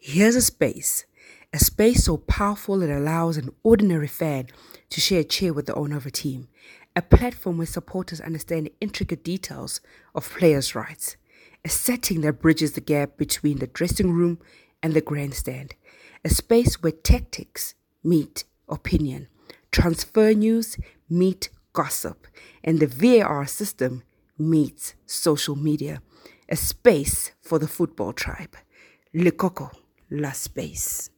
Here's a space, a space so powerful it allows an ordinary fan to share a chair with the owner of a team, a platform where supporters understand the intricate details of players' rights, a setting that bridges the gap between the dressing room and the grandstand, a space where tactics meet opinion, transfer news meet gossip, and the VAR system meets social media, a space for the football tribe. Le Coco, La Space.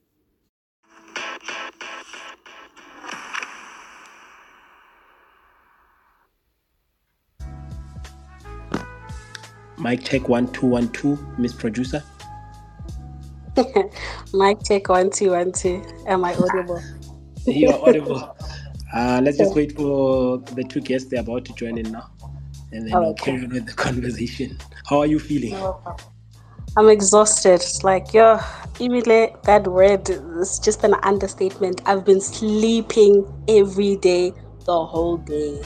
Mic check one two one two, Miss Producer. Mic check one two one two. Am I audible? You're audible. Uh, let's just wait for the two guests they're about to join in now, and then Oh, we'll carry on with the conversation. How are you feeling? I'm exhausted. Like, yo, Imile, that word is just an understatement. I've been sleeping every day, the whole day.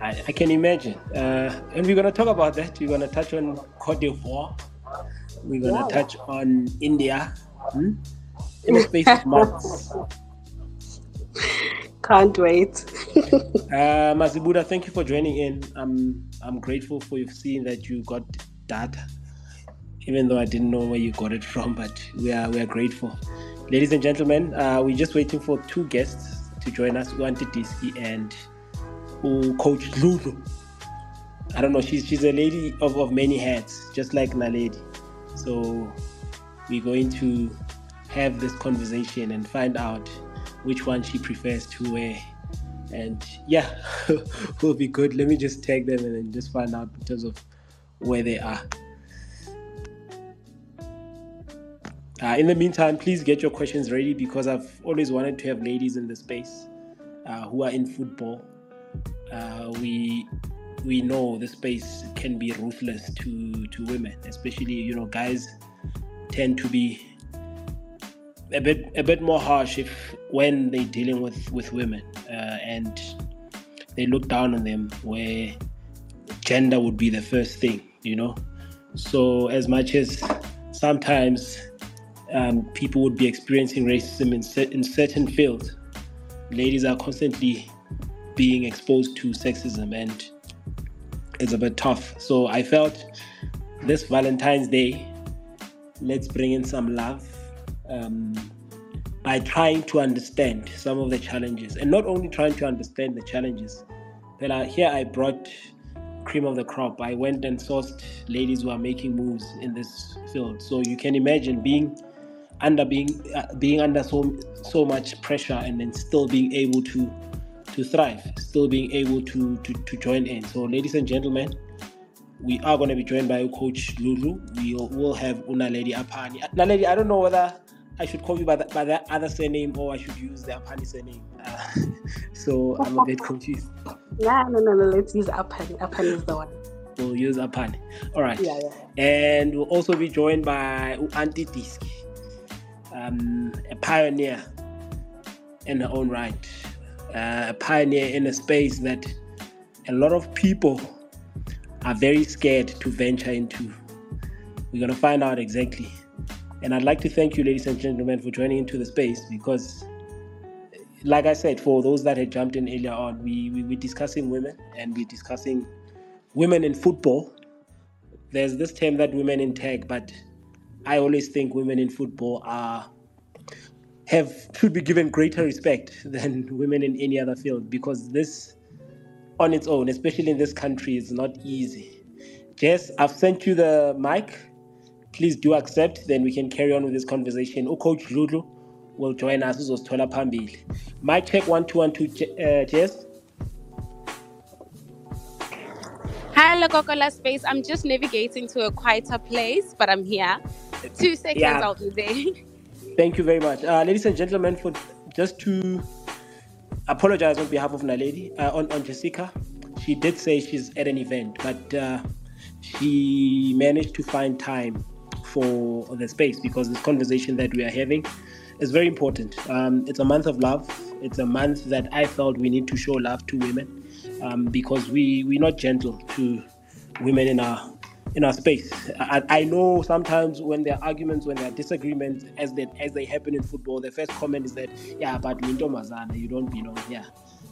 I, I can imagine. Uh, and we're going to talk about that. We're going to touch on Cote d'Ivoire. We're going to touch on India hmm? in a space of months. Can't wait. Uh, Mazibuda, thank you for joining in. I'm I'm grateful for you seeing that you got data, even though I didn't know where you got it from. But we are we are grateful, ladies and gentlemen. Uh, we're just waiting for two guests to join us, Uanti Diski and Coach Lulu. I don't know. She's she's a lady of, of many hats, just like Naledi. So we're going to have this conversation and find out which one she prefers to wear and yeah will be good let me just tag them and then just find out in terms of where they are uh, in the meantime please get your questions ready because i've always wanted to have ladies in the space uh, who are in football. Uh, we we know the space can be ruthless to to women especially you know guys tend to be a bit a bit more harsh if when they're dealing with with women uh, and they look down on them where gender would be the first thing you know? So as much as sometimes um, people would be experiencing racism in, cer- in certain fields. Ladies are constantly being exposed to sexism and it's a bit tough. So i felt this valentine's day let's bring in some love um, by trying to understand some of the challenges. And not only trying to understand the challenges but here i brought cream of the crop. I went and sourced ladies who are making moves in this field. So you can imagine being under being uh, being under so so much pressure and then still being able to to thrive still being able to to, to join in so ladies and gentlemen we are going to be joined by coach lulu we'll, we'll have una lady Aphane now lady i don't know whether i should call you by, the, by that other surname or i should use the Aphane surname uh, so i'm a bit confused Nah, no, no, no. Let's use Apan. Apan is the one. we'll use Aphane all right Yeah, yeah. and we'll also be joined by Auntie Diski, um, a pioneer in her own right, uh, a pioneer in a space that a lot of people are very scared to venture into. We're going to find out exactly. And I'd like to thank you, ladies and gentlemen, for joining into the space because, like I said, for those that had jumped in earlier on, we, we we're discussing women and we're discussing women in football there's this term that women in tech, but I always think women in football are have should be given greater respect than women in any other field because this on its own, especially in this country, is not easy. Jess, I've sent you the mic. Please do accept, then we can carry on with this conversation. Oh, Coach Lulu will join us. uzosithola phambili. Mic check one two one two. Uh, Jess. Hi, Lokokola Space. I'm just navigating to a quieter place, but I'm here. Two seconds, Yeah. I'll be there. Thank you very much, uh, ladies and gentlemen. For just to apologize on behalf of Naledi uh, on on Jessica, she did say she's at an event, but uh, she managed to find time for the space because this conversation that we are having is very important. Um, it's a month of love. It's a month that I felt we need to show love to women um, because we we're not gentle to women in our in our space. I, I, know sometimes when there are arguments, when there are disagreements, as they as they happen in football, the first comment is that yeah, but Minto Mazana, you don't belong here,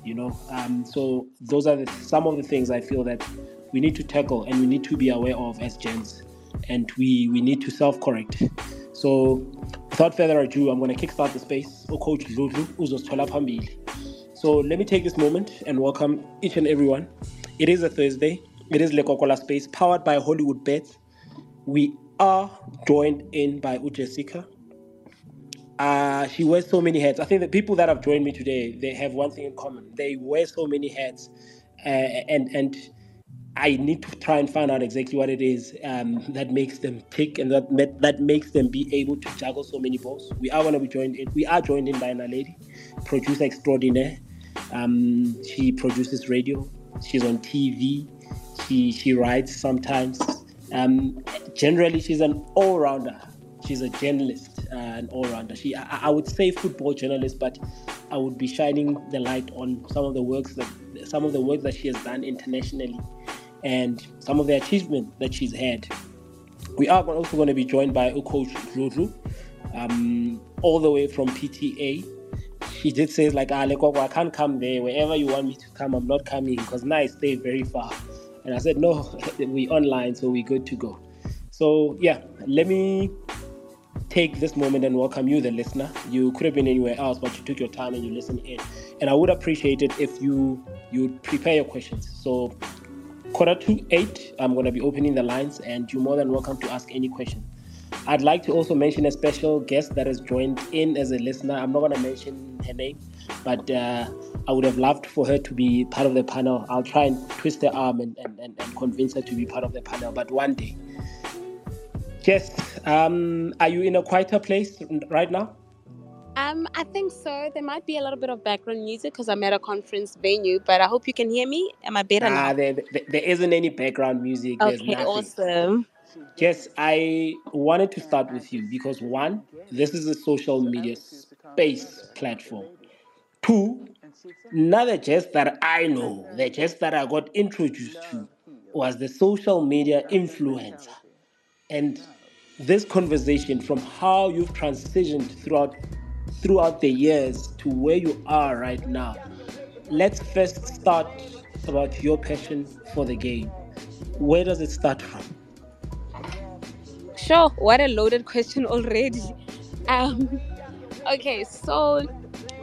you know. Um, so those are the, some of the things I feel that we need to tackle and we need to be aware of as gents, and we we need to self correct. So without further ado, I'm going to kickstart the space. Coach Lulu, So let me take this moment and welcome each and everyone. It is a Thursday. It is Lekokola Space, powered by Hollywoodbets. We are joined in by Ujessica. Uh, she wears so many hats. I think the people that have joined me today, they have one thing in common. They wear so many hats, uh, and and I need to try and find out exactly what it is um, that makes them tick and that that makes them be able to juggle so many balls. We are going to be joined in. We are joined in by a lady, producer extraordinaire. Um, she produces radio. She's on TV. She she writes sometimes. Um, generally, she's an all rounder. She's a journalist, uh, an all rounder. She I, I, would say football journalist, but I would be shining the light on some of the works that some of the work that she has done internationally, and some of the achievements that she's had. We are also going to be joined by coach Lulu, um, all the way from PTA. She did say like, ah, I can't come there. Wherever you want me to come, I'm not coming because now I stay very far. And I said, no, we online, so we're good to go. So yeah, let me take this moment and welcome you, the listener. You could have been anywhere else, but you took your time and you listened in. And I would appreciate it if you you prepare your questions. So quarter to eight, I'm to be opening the lines, and you're more than welcome to ask any question. I'd like to also mention a special guest that has joined in as a listener. I'm not to mention her name, but uh, I would have loved for her to be part of the panel. I'll try and twist her arm and, and, and, and convince her to be part of the panel, but one day. Jess, um, are you in a quieter place right now? Um, I think so. There might be a little bit of background music because I'm at a conference venue, but I hope you can hear me. Am I better now? There, there, there isn't any background music. Okay, awesome. Jess, I wanted to start with you because one, this is a social media space platform. Two, another Jess that I know, the Jess that I got introduced to, was the social media influencer. And this conversation from how you've transitioned throughout throughout the years to where you are right now. Let's first start about your passion for the game. Where does it start from? Sure. What a loaded question already. Um, okay, so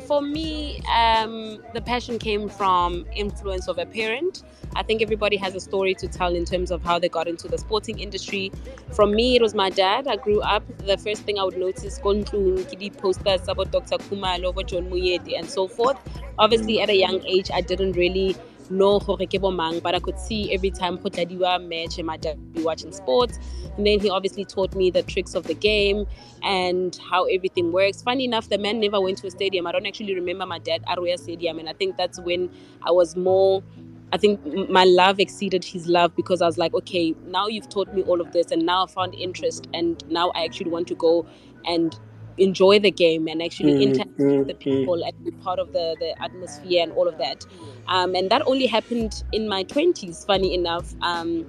for me, um, the passion came from influence of a parent. I think everybody has a story to tell in terms of how they got into the sporting industry. From me, it was my dad. I grew up. The first thing I would notice, going through Kidi posters about Dr. Khumalo, about John Moshoeu, and so forth. Obviously, at a young age, I didn't really know gore ke mang but I could see every time go tladiwa match my dad be watching sports. And then he obviously taught me the tricks of the game and how everything works. Funny enough the man never went to a stadium. I don't actually remember my dad at Royal Stadium and I think that's when I was more I think my love exceeded his love because I was like, okay, now you've taught me all of this, and now I found interest, and now I actually want to go and enjoy the game and actually mm, interact with the people and be part of the, the atmosphere and all of that. Um, and that only happened in my 20s, funny enough. Um,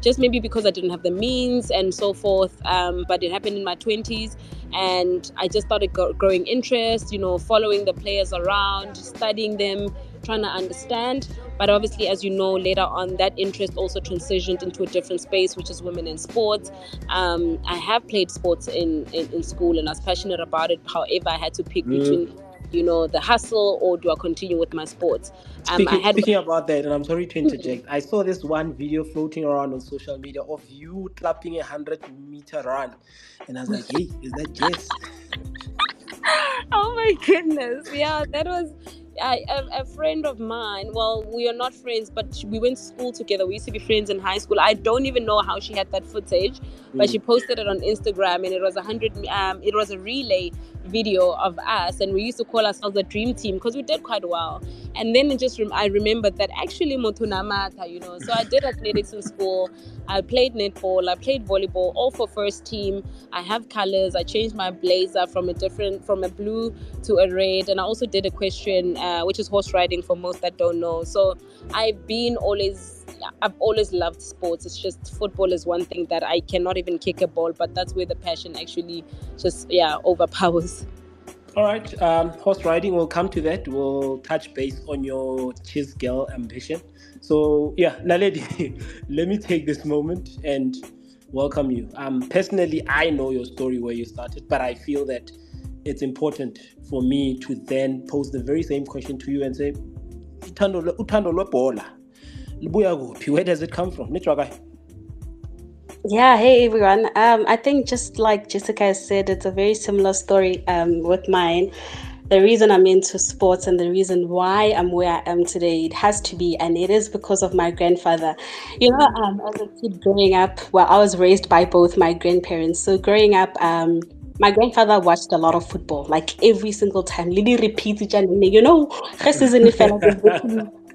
just maybe because I didn't have the means and so forth. Um, but it happened in my 20s, and I just started growing interest, you know, following the players around, studying them, trying to understand. But obviously, as you know, later on, that interest also transitioned into a different space, which is women in sports. Um, I have played sports in, in, in, school and I was passionate about it. However, I had to pick mm. between you know the hustle or do i continue with my sports um, speaking, had... speaking, about that and i'm sorry to interject i saw this one video floating around on social media of you clapping a 100 meter run and i was like hey is that jess oh my goodness yeah that was I, a, a, friend of mine, well, we are not friends, but we went to school together. We used to be friends in high school. I don't even know how she had that footage, but mm. she posted it on Instagram, and it was a hundred. Um, it was a relay video of us, and we used to call ourselves the dream team because we did quite well. And then it just rem- I remembered that actually Motunamata, you know. So I did athletics in school. I played netball. I played volleyball, all for first team. I have colors. I changed my blazer from a different from a blue to a red, and I also did equestrian, uh, which is horse riding for most that don't know. So I've been always I've always loved sports. It's just football is one thing that I cannot even kick a ball, but that's where the passion actually just yeah overpowers. All right, um, horse riding. We'll come to that. We'll touch base on your cheese girl ambition. So yeah, Naledi, let me take this moment and welcome you. Um, personally, I know your story where you started, but I feel that it's important for me to then pose the very same question to you and say, uthando lwebhola where does it come from? Yeah hey everyone. Um i think just like jessica said it's a very similar story um with mine. The reason I'm into sports and the reason why I'm where I am today, it has to be, and it is because of my grandfather. You know, um, as a kid growing up, well, I was raised by both my grandparents. So growing up, um, my grandfather watched a lot of football, like every single time. Lily repeats it, and you know, season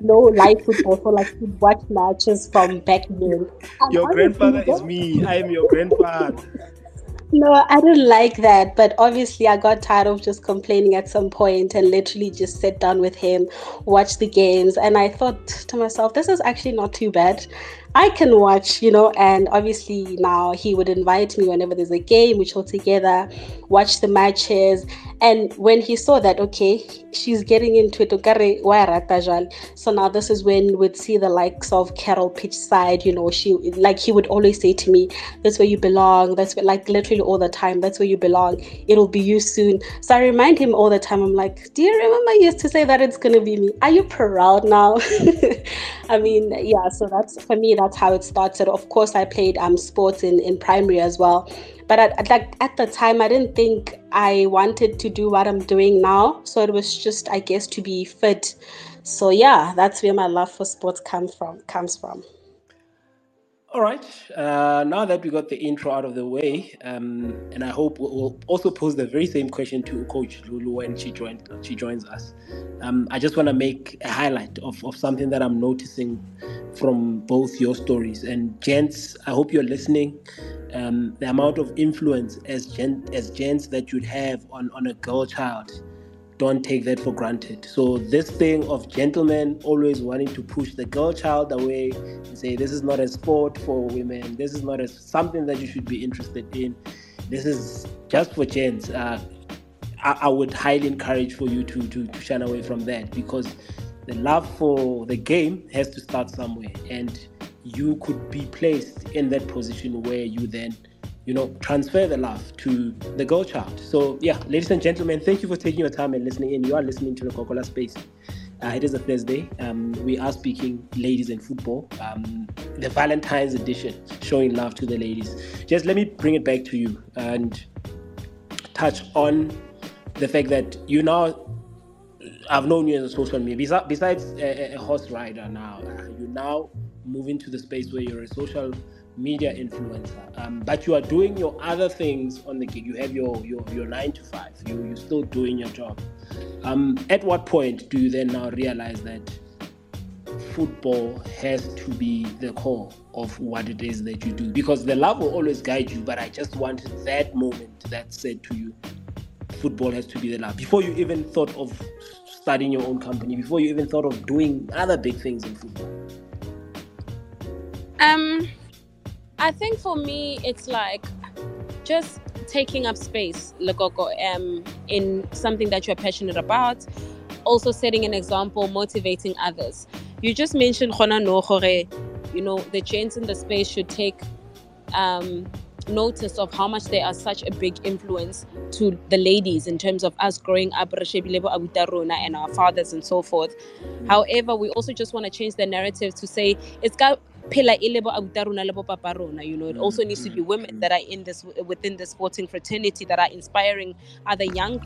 no live football, so like he'd watch matches from back then. And your grandfather is me. I am your grandfather. No, I don't like that. But obviously, I got tired of just complaining at some point and literally just sat down with him, watch the games. And I thought to myself, this is actually not too bad. I can watch, you know, and obviously now he would invite me whenever there's a game, we chill together, watch the matches. And when he saw that, okay, she's getting into it, so now this is when we'd see the likes of Carol pitch side, you know, she like he would always say to me, That's where you belong, that's where like literally all the time, that's where you belong, it'll be you soon. So I remind him all the time, I'm like, Do you remember I used to say that it's gonna be me? Are you proud now? I mean, yeah, so that's for me that's how it started. Of course, I played um sports in in primary as well, but at, like at the time, I didn't think I wanted to do what I'm doing now. So it was just, I guess, to be fit. So yeah, that's where my love for sports comes from. Comes from. All right. Uh, now that we got the intro out of the way, um, and I hope we'll also pose the very same question to Coach Lulu when she joined she joins us. Um, I just want to make a highlight of, of something that I'm noticing from both your stories. And gents, I hope you're listening. Um, the amount of influence as gent as gents that you'd have on on a girl child don't take that for granted. So this thing of gentlemen always wanting to push the girl child away and say this is not a sport for women, this is not a, something that you should be interested in. This is just for gents. Uh, I, I, would highly encourage for you to, to to shun away from that because the love for the game has to start somewhere, and you could be placed in that position where you then you know, transfer the love to the girl child. So, yeah, ladies and gentlemen, thank you for taking your time and listening in. You are listening to the Coca-Cola Space. Uh, it is a Thursday. Um, we are speaking ladies in football, um, the Valentine's edition, showing love to the ladies. Just let me bring it back to you and touch on the fact that you now, I've known you as a social media, besides a, a horse rider now, uh, you now move into the space where you're a social media influencer um, but you are doing your other things on the gig. You have your your, your nine to five. You, you're still doing your job. Um, at what point do you then now realize that football has to be the core of what it is that you do? Because the love will always guide you but i just wanted that moment that said to you football has to be the love. Before you even thought of starting your own company before you even thought of doing other big things in football. Um I think for me, it's like just taking up space, Lekoko, um, in something that you're passionate about. Also setting an example, motivating others. You just mentioned Khona Nohore, you know, the gents in the space should take um, notice of how much they are such a big influence to the ladies in terms of us growing up and our fathers and so forth. However, we also just want to change the narrative to say it's got phela e abuta rona le papa rona you know. It also needs to be women that are in this within the sporting fraternity that are inspiring other young.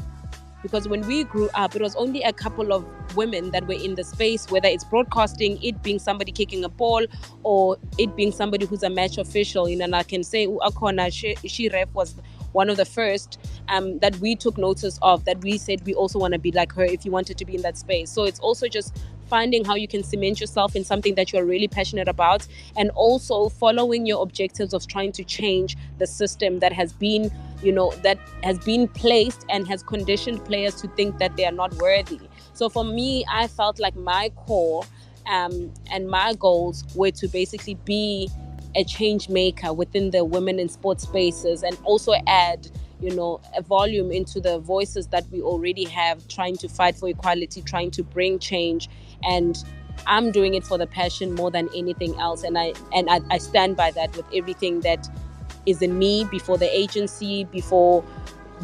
Because when we grew up it was only a couple of women that were in the space whether it's broadcasting it being somebody kicking a ball or it being somebody who's a match official. You know and i can say akona she, she ref was one of the first um, that we took notice of that we said we also want to be like her if you wanted to be in that space. So it's also just finding how you can cement yourself in something that you're really passionate about, and also following your objectives of trying to change the system that has been, you know, that has been placed and has conditioned players to think that they are not worthy. So for me, I felt like my core Um, and my goals were to basically be a change maker within the women in sports spaces and also add you know a volume into the voices that we already have trying to fight for equality trying to bring change and i'm doing it for the passion more than anything else and i and i, I stand by that with everything that is in me before the agency before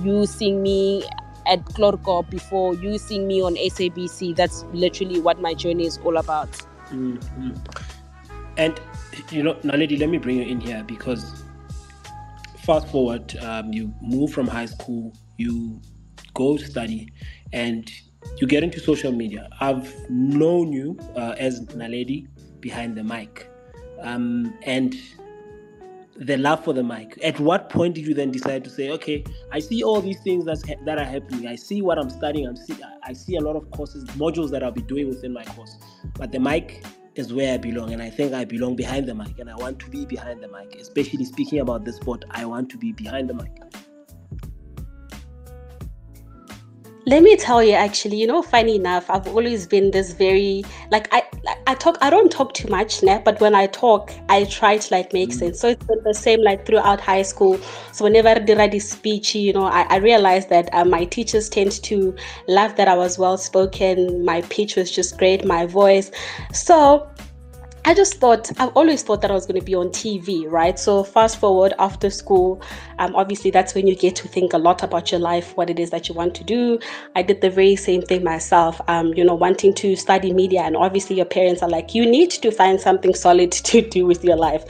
you seeing me at Clorco before you seeing me on SABC. That's literally what my journey is all about. Mm-hmm. And you know, Naledi, let me bring you in here because fast forward, um, you move from high school, you go to study, and you get into social media. I've known you uh, as Naledi behind the mic, um, and the love for the mic. At what point did you then decide to say, okay, I see all these things that's ha- that are happening. I see what I'm studying. I'm see I see a lot of courses, modules that I'll be doing within my course, but the mic is where I belong, and I think I belong behind the mic, and I want to be behind the mic. Especially speaking about the sport, I want to be behind the mic. Let me tell you, actually, you know, funny enough, I've always been this very like I I talk I don't talk too much now, but when I talk, I try to like make mm. sense. So it's been the same like throughout high school. So whenever I did a speech, you know, I, I realized that uh, my teachers tend to love that I was well spoken. My pitch was just great, my voice. So I just thought I've always thought that I was going to be on TV, right? So fast forward after school, um, obviously that's when you get to think a lot about your life, what it is that you want to do. I did the very same thing myself, um, you know, wanting to study media, and obviously your parents are like, you need to find something solid to do with your life,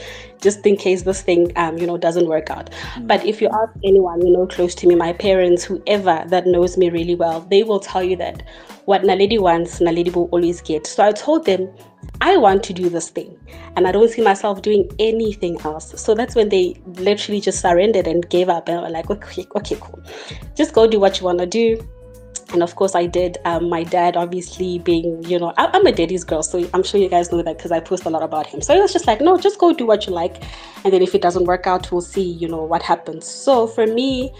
just in case this thing, um, you know, doesn't work out. Mm-hmm. But if you ask anyone, you know, close to me, my parents, whoever that knows me really well, they will tell you that what Naledi wants, Naledi will always get. So I told them I want to do this thing and I don't see myself doing anything else. So that's when they literally just surrendered and gave up and were like, okay, okay, cool. Just go do what you want to do. And of course, I did. Um, my dad, obviously, being, you know, I, am a daddy's girl, so I'm sure you guys know that because I post a lot about him. So it was just like, no, just go do what you like. And then if it doesn't work out, we'll see, you know, what happens. So for me,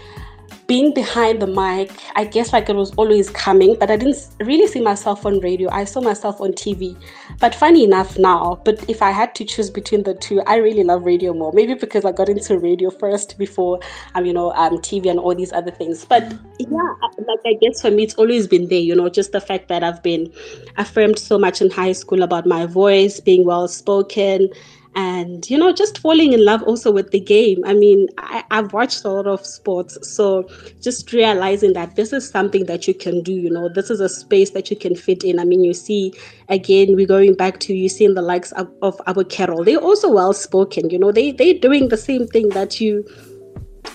being behind the mic, I guess like it was always coming, but I didn't really see myself on radio. I saw myself on TV. But funny enough now, but if I had to choose between the two, I really love radio more. Maybe because I got into radio first before, um, you know, um, TV and all these other things. But yeah, like I guess for me, it's always been there. You know, just the fact that I've been affirmed so much in high school about my voice, being well spoken and you know just falling in love also with the game. I mean I, have watched a lot of sports so just realizing that this is something that you can do you know this is a space that you can fit in. I mean you see again we're going back to you seeing the likes of, of our carol they're also well spoken you know they they're doing the same thing that you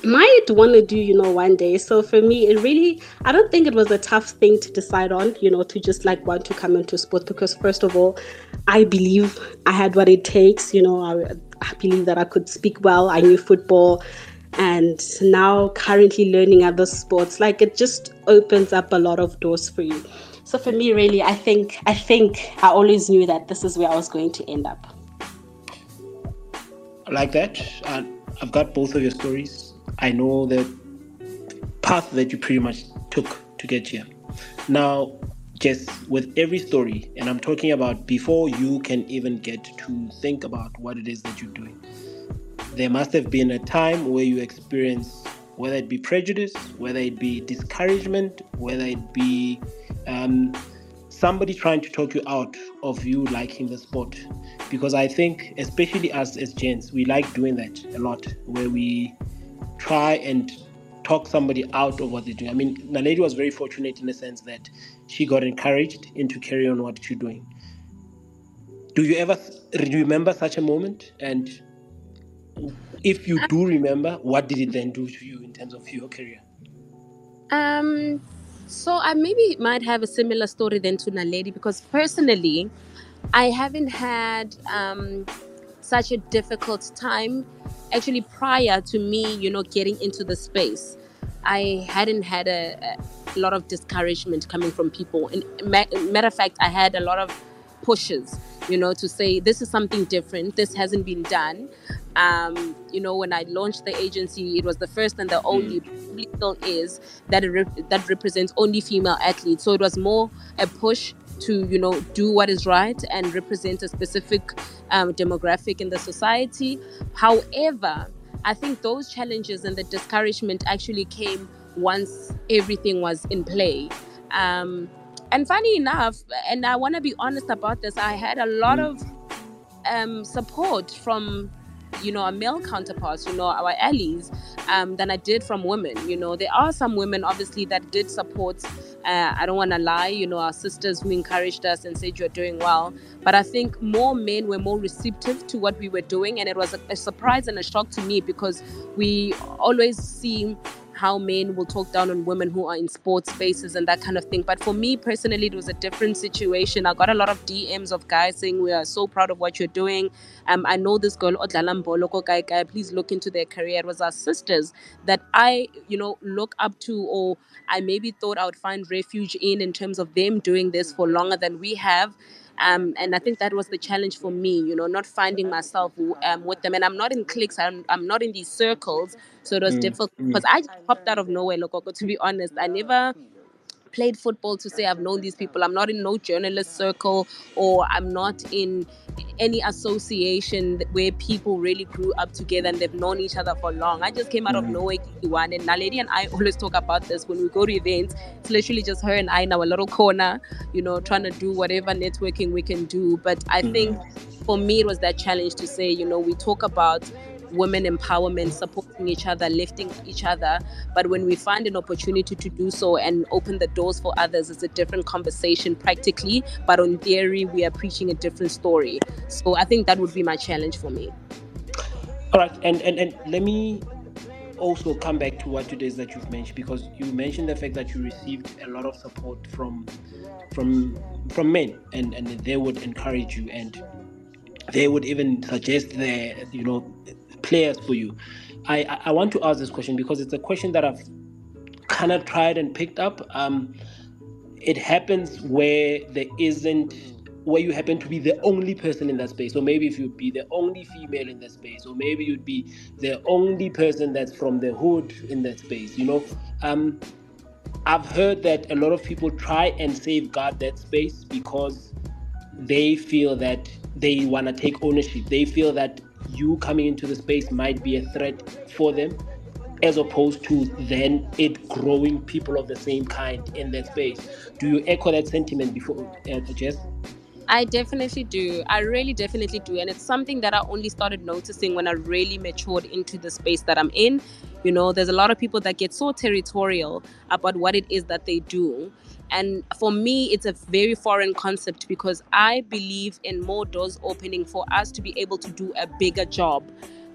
might want to do, you know, one day. So for me, it really, I don't think it was a tough thing to decide on, you know, to just like want to come into sport because, first of all, I believe I had what it takes, you know, I, I believe that I could speak well, I knew football. And now, currently learning other sports, like it just opens up a lot of doors for you. So for me, really, I think I think I always knew that this is where I was going to end up. Like that. I've got both of your stories I know the path that you pretty much took to get here. Now, just with every story, and I'm talking about before you can even get to think about what it is that you're doing, there must have been a time where you experience whether it be prejudice, whether it be discouragement, whether it be um, somebody trying to talk you out of you liking the sport. Because I think, especially us as gents, we like doing that a lot, where we try and talk somebody out of what they're doing. I mean, Naledi was very fortunate in the sense that she got encouraged into carry on what she's doing. Do you ever remember such a moment? And if you do remember, what did it then do to you in terms of your career? Um, so I maybe might have a similar story then to Naledi because personally, I haven't had um, such a difficult time actually prior to me you know getting into the space i hadn't had a, a lot of discouragement coming from people. And matter of fact i had a lot of pushes you know to say this is something different. This hasn't been done. Um, you know when i launched the agency it was the first and the only mm. still is that rep- that represents only female athletes. So it was more a push to you know do what is right and represent a specific um, demographic in the society. However i think those challenges and the discouragement actually came once everything was in play um, and funny enough and i want to be honest about this i had a lot mm. of um, support from you know, our male counterparts, you know, our allies, um, than I did from women. You know, there are some women, obviously, that did support. Uh, I don't want to lie, you know, our sisters who encouraged us and said you're doing well. But I think more men were more receptive to what we were doing, and it was a, a surprise and a shock to me because we always see how men will talk down on women who are in sports spaces and that kind of thing. But for me personally, it was a different situation. I got a lot of DMs of guys saying, We are so proud of what you're doing. Um, I know this girl, please look into their career. It was our sisters that I, you know, look up to or I maybe thought I would find refuge in in terms of them doing this for longer than we have. Um, and I think that was the challenge for me, you know, not finding myself um, with them. And I'm not in cliques, I'm, I'm not in these circles. So it was mm, difficult because mm. I just popped out of nowhere, Lokoko, to be honest. I never played football to say I've known these people. I'm not in no journalist circle or I'm not in any association where people really grew up together and they've known each other for long. I just came out mm. of nowhere, one and Naledi and I always talk about this when we go to events. It's literally just her and I in our little corner, you know, trying to do whatever networking we can do. But I mm. think for me, it was that challenge to say, you know, we talk about women empowerment, supporting each other, lifting each other. But when we find an opportunity to do so and open the doors for others, it's a different conversation practically. But on theory, we are preaching a different story. So I think that would be my challenge for me. All right, and and, and let me also come back to what it is that you've mentioned because you mentioned the fact that you received a lot of support from from from men and and they would encourage you and they would even suggest the you know players for you. I, I want to ask this question because it's a question that I've kind of tried and picked up. Um, it happens where there isn't where you happen to be the only person in that space or maybe if you'd be the only female in that space or maybe you'd be the only person that's from the hood in that space you know um, i've heard that a lot of people try and safeguard that space because they feel that they want to take ownership they feel that you coming into the space might be a threat for them as opposed to then it growing people of the same kind in that space do you echo that sentiment before uh, jess I definitely do. I really definitely do. And it's something that I only started noticing when I really matured into the space that I'm in. You know, there's a lot of people that get so territorial about what it is that they do. And for me, it's a very foreign concept because I believe in more doors opening for us to be able to do a bigger job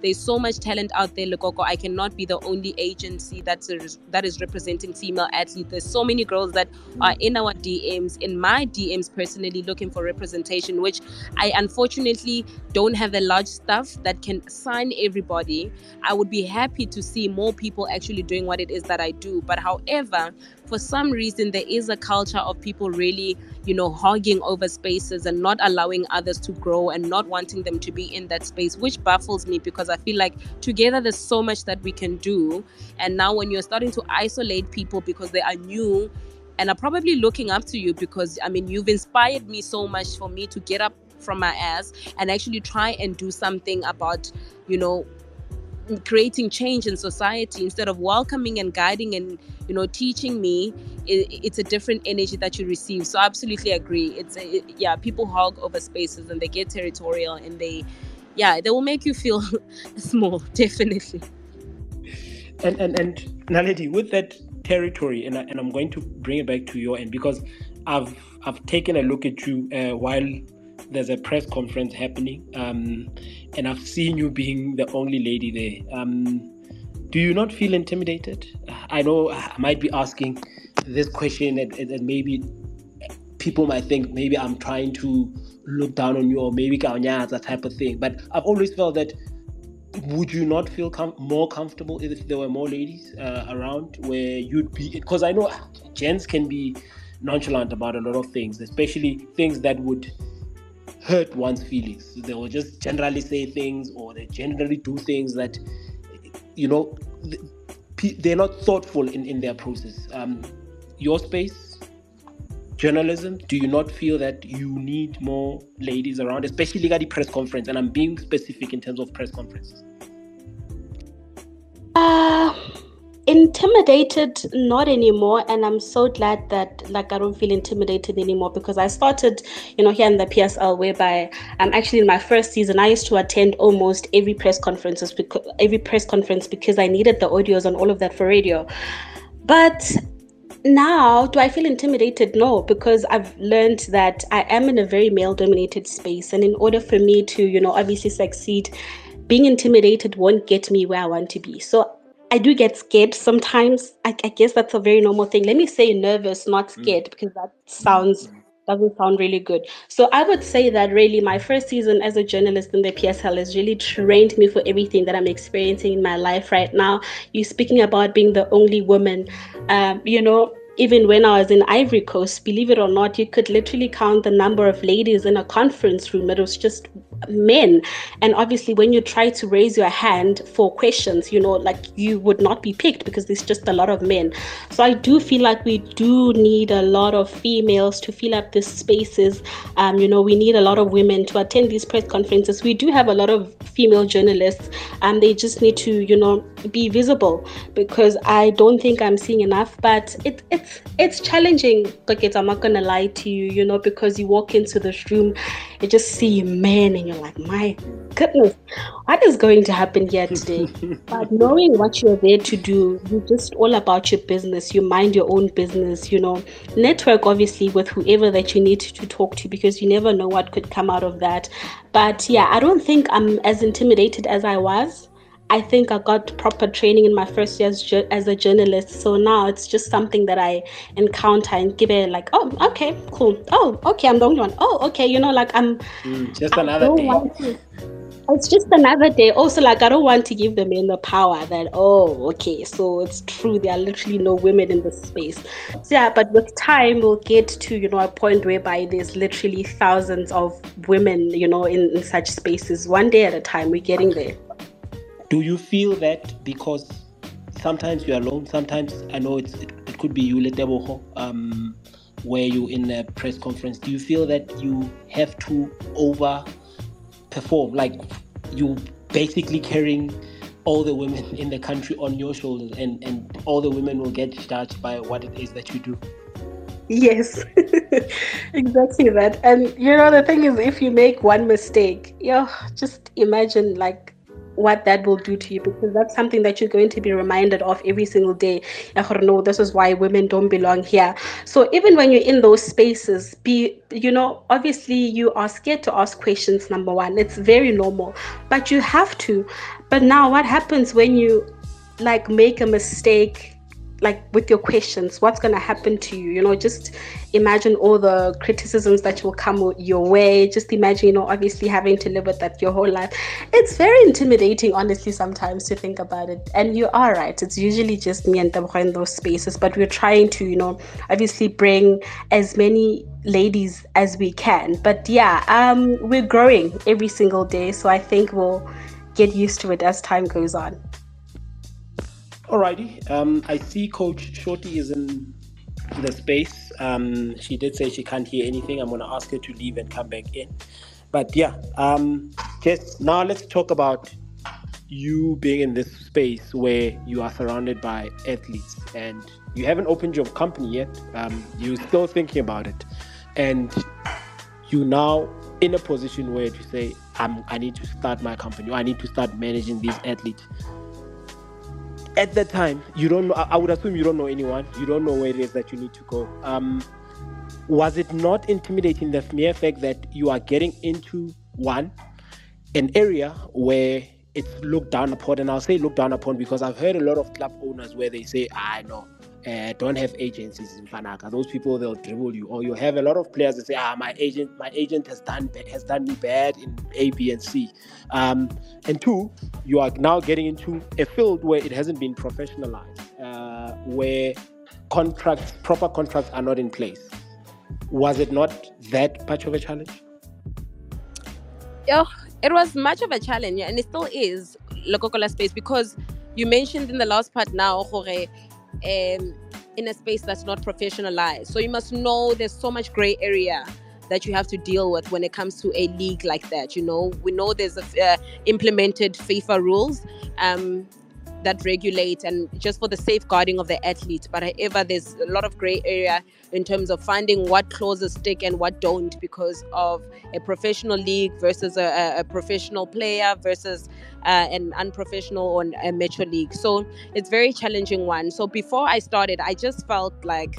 there's so much talent out there, Lokoko. I cannot be the only agency that's a, that is representing female athletes. There's so many girls that are in our DMs, in my DMs personally, looking for representation, which I unfortunately don't have a large staff that can sign everybody. I would be happy to see more people actually doing what it is that I do. But however, for some reason there is a culture of people really you know hogging over spaces and not allowing others to grow and not wanting them to be in that space which baffles me because i feel like together there's so much that we can do. And now when you're starting to isolate people because they are new and are probably looking up to you because i mean you've inspired me so much for me to get up from my ass and actually try and do something about you know creating change in society instead of welcoming and guiding and you know teaching me it, it's a different energy that you receive. So I absolutely agree. It's a, it, yeah people hog over spaces and they get territorial and they yeah they will make you feel small definitely. And and and Naledi with that territory and, I, and I'm going to bring it back to your end because I've I've taken a look at you uh, while there's a press conference happening, um, and I've seen you being the only lady there. Um, do you not feel intimidated? I know I might be asking this question, and, and maybe people might think maybe I'm trying to look down on you, or maybe that type of thing. But I've always felt that would you not feel com- more comfortable if there were more ladies uh, around where you'd be because i know gents can be nonchalant about a lot of things especially things that would hurt one's feelings. They will just generally say things or they generally do things that, you know, they're not thoughtful in, in their process. Um, your space, journalism? Do you not feel that you need more ladies around, especially at the press conference? And I'm being specific in terms of press conferences. Uh, intimidated not anymore and i'm so glad that like i don't feel intimidated anymore because i started you know here in the psl whereby i'm um, actually in my first season. I used to attend almost every press conferences because every press conference because i needed the audios and all of that for radio. But now do i feel intimidated? No because i've learned that i am in a very male dominated space and in order for me to you know obviously succeed being intimidated won't get me where i want to be. So I do get scared sometimes. I, I, guess that's a very normal thing. Let me say nervous, not mm. scared, mm. because that sounds mm. doesn't sound really good. So I would say that really my first season as a journalist in the PSL has really trained me for everything that I'm experiencing in my life right now. You're speaking about being the only woman, um, you know, even when I was in Ivory Coast, believe it or not, you could literally count the number of ladies in a conference room. It was just men. And obviously, when you try to raise your hand for questions, you know, like you would not be picked because there's just a lot of men. So I do feel like we do need a lot of females to fill up these spaces. Um, you know, we need a lot of women to attend these press conferences. We do have a lot of female journalists, and they just need to, you know, be visible because I don't think I'm seeing enough. But it, it's it's challenging. Like I'm not gonna lie to you, you know, because you walk into this room, you just see men and you're like, my goodness, what is going to happen here today? but knowing what you're there to do, you're just all about your business. You mind your own business, you know. Network obviously with whoever that you need to talk to because you never know what could come out of that. But yeah, I don't think I'm as intimidated as I was. I think I got proper training in my first year as, as, a journalist. So now it's just something that I encounter and give it like, oh, okay, cool. Oh, okay, I'm the only one. Oh, okay, you know, like I'm mm, just another day. it's just another day. Also, like I don't want to give the men the power that oh, okay, so it's true there are literally no women in this space. So yeah, but with time we'll get to you know a point whereby there's literally thousands of women, you know, in, in such spaces. One day at a time, we're getting there. Do you feel that because sometimes you're alone, sometimes I know it's it, it could be you, Leteboho, um, where you're in a press conference. Do you feel that you have to over perform, like you basically carrying all the women in the country on your shoulders, and and all the women will get judged by what it is that you do? Yes, exactly that. And you know, the thing is, if you make one mistake, you just imagine like what that will do to you because that's something that you're going to be reminded of every single day. No, this is why women don't belong here. So even when you're in those spaces, be you know, obviously you are scared to ask questions, number one. It's very normal. But you have to. But now what happens when you like make a mistake like with your questions what's going to happen to you? You know just imagine all the criticisms that will come your way. Just imagine you know obviously having to live with that your whole life. It's very intimidating honestly sometimes to think about it. And you are right. It's usually just me and Tebogo in those spaces but we're trying to you know obviously bring as many ladies as we can. But yeah um we're growing every single day so i think we'll get used to it as time goes on Alrighty. Um, I see Coach Shorty is in the space. Um, she did say she can't hear anything. I'm gonna ask her to leave and come back in. But yeah, um, just now let's talk about you being in this space where you are surrounded by athletes and you haven't opened your company yet. Um, you're still thinking about it, and you now in a position where you say, I'm, I need to start my company. I need to start managing these athletes at that time you don't know i would assume you don't know anyone. You don't know where it is that you need to go. Um, was it not intimidating the mere fact that you are getting into one an area where it's looked down upon? And i'll say looked down upon because i've heard a lot of club owners where they say i know uh, don't have agencies in Fanaka. Those people they'll dribble you, or you have a lot of players that say, "Ah, my agent, my agent has done has done me bad in A, B, and C." Um, and two, you are now getting into a field where it hasn't been professionalized, uh, where contracts, proper contracts, are not in place. Was it not that much of a challenge? Yeah, it was much of a challenge, and it still is Lokokola space because you mentioned in the last part now, Jorge, um, in a space that's not professionalized. So you must know there's so much gray area that you have to deal with when it comes to a league like that. You know, we know there's a, uh, implemented FIFA rules. Um, that regulate and just for the safeguarding of the athlete. But however, there's a lot of gray area in terms of finding what clauses stick and what don't because of a professional league versus a, a professional player versus uh, an unprofessional or a metro league. So it's very challenging one. So before I started, I just felt like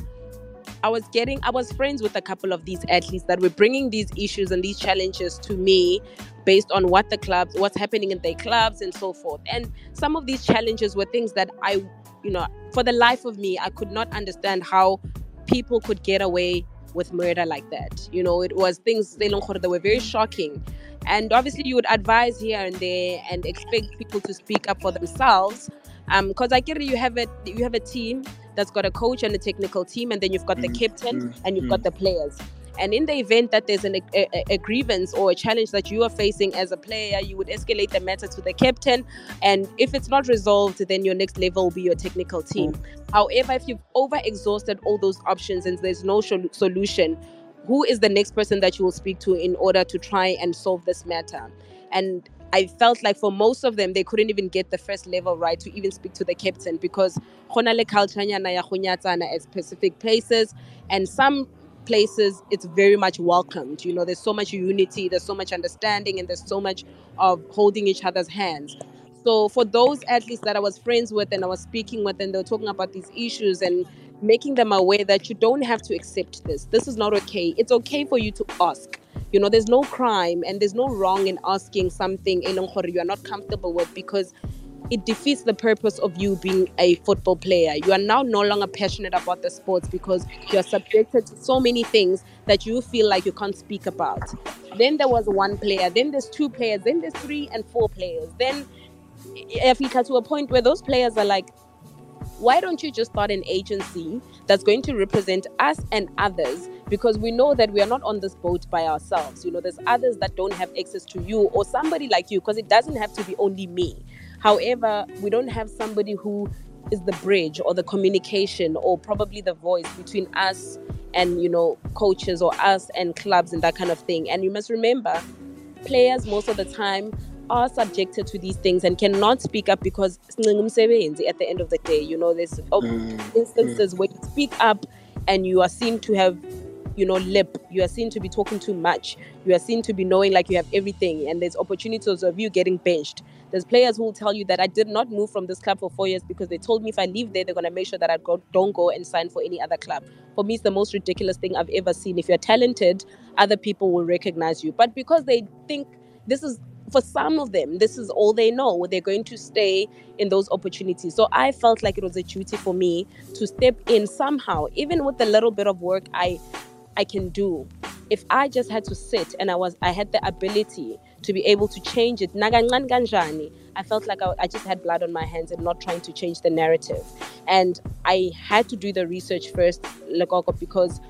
I was getting, I was friends with a couple of these athletes that were bringing these issues and these challenges to me based on what the clubs, what's happening in their clubs and so forth. And some of these challenges were things that I, you know, for the life of me, I could not understand how people could get away with murder like that. You know, it was things that were very shocking. And obviously, you would advise here and there and expect people to speak up for themselves. Because um, I get it, you have a you have a team that's got a coach and a technical team, and then you've got the mm, captain mm, and you've got mm. the players. And in the event that there's an, a, a, grievance or a challenge that you are facing as a player, you would escalate the matter to the captain. And if it's not resolved, then your next level will be your technical team. Mm. However, if you've over exhausted all those options and there's no solution, who is the next person that you will speak to in order to try and solve this matter? And I felt like for most of them, they couldn't even get the first level right to even speak to the captain because culture at specific places. And some places it's very much welcomed you know there's so much unity there's so much understanding and there's so much of holding each other's hands. So for those athletes that i was friends with and i was speaking with and they were talking about these issues and making them aware that you don't have to accept this this is not okay. It's okay for you to ask you know there's no crime and there's no wrong in asking something you are not comfortable with because it defeats the purpose of you being a football player. You are now no longer passionate about the sports because you're subjected to so many things that you feel like you can't speak about. Then there was one player, then there's two players, then there's three and four players. Then get to a point where those players are like, why don't you just start an agency that's going to represent us and others because we know that we are not on this boat by ourselves you know there's others that don't have access to you or somebody like you because it doesn't have to be only me However, we don't have somebody who is the bridge or the communication or probably the voice between us and you know coaches or us and clubs and that kind of thing. And you must remember, players most of the time are subjected to these things and cannot speak up because at the end of the day, you know, there's mm. instances where you speak up and you are seen to have you know, lip. You are seen to be talking too much. You are seen to be knowing like you have everything, and there's opportunities of you getting benched. There's players who will tell you that I did not move from this club for four years because they told me if I leave there, they're going to make sure that I go, don't go and sign for any other club. For me, it's the most ridiculous thing I've ever seen. If you're talented, other people will recognize you. But because they think this is for some of them, this is all they know. They're going to stay in those opportunities. So I felt like it was a duty for me to step in somehow, even with the little bit of work I I can do. If I just had to sit and I was I had the ability to be able to change it, I felt like I, I just had blood on my hands and not trying to change the narrative. And I had to do the research first, because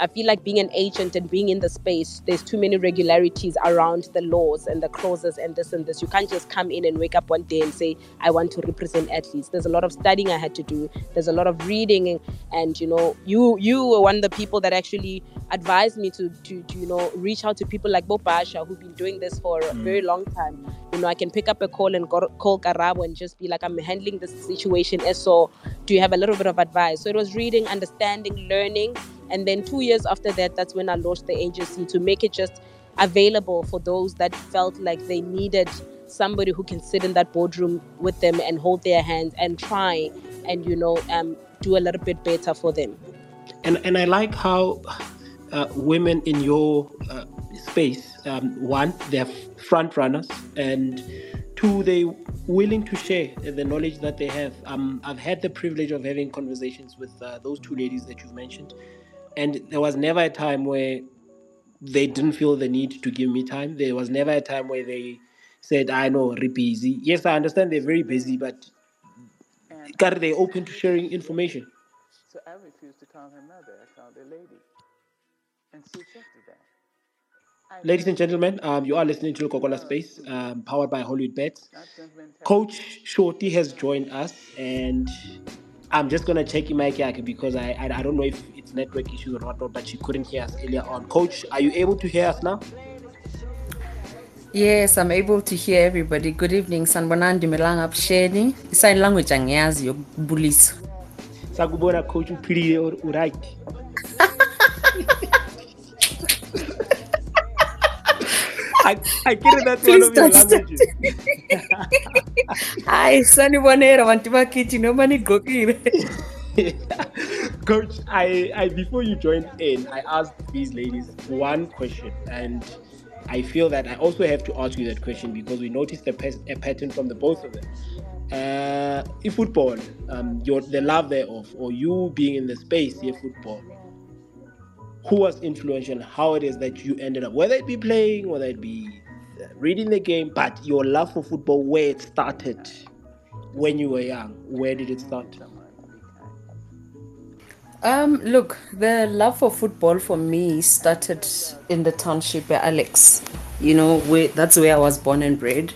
I feel like being an agent and being in the space, there's too many regularities around the laws and the clauses and this and this. You can't just come in and wake up one day and say, I want to represent athletes. There's a lot of studying I had to do. There's a lot of reading and, and you know, you you were one of the people that actually advised me to, to, to you know, reach out to people like Bob Basha who've been doing this for a very long time. You know, I can pick up a call and go, call Karabo and just be like, I'm handling this situation. So do you have a little bit of advice? So it was reading, understanding, learning and then two years after that, that's when I launched the agency to make it just available for those that felt like they needed somebody who can sit in that boardroom with them and hold their hands and try and you know um, do a little bit better for them. And and I like how uh, women in your uh, space, um, one, they're front runners, and two, they willing to share the knowledge that they have. Um, I've had the privilege of having conversations with uh, those two ladies that you've mentioned, and there was never a time where they didn't feel the need to give me time. There was never a time where they said, I know, we're busy. Yes, I understand they're very busy, but God, they're open to sharing information. So I refused to call her mother. I called her lady. And she accepted that. Ladies and gentlemen, um, you are listening to Coca-Cola Space, um, powered by Hollywoodbets. Coach Shorty has joined us, and I'm just gonna check yake because I, I I don't know if it's network issues or whatnot, but she couldn't hear us earlier on. Coach, are you able to hear us now? Yes, I'm able to hear everybody. Good evening. Sanibonani Dumelang Absheni. Sign language angiyazi yokubulisa. Sakubona coach uphilile or right. I, I get it, that's one Please of your languages. Hayi sanibonela bantu bakithi noma nigqokile. Coach, I, I before you joined in, I asked these ladies one question, and I feel that I also have to ask you that question because we noticed a, pas- a pattern from the both of them. Uh, in football, um, your the love thereof, or you being in the space here, football. Who was influential? How it is that you ended up, whether it be playing, whether it be uh, reading the game, but your love for football, where it started when you were young. Where did it start? Um, look, the love for football for me started in the township where Alex. You know, where that's where I was born and bred.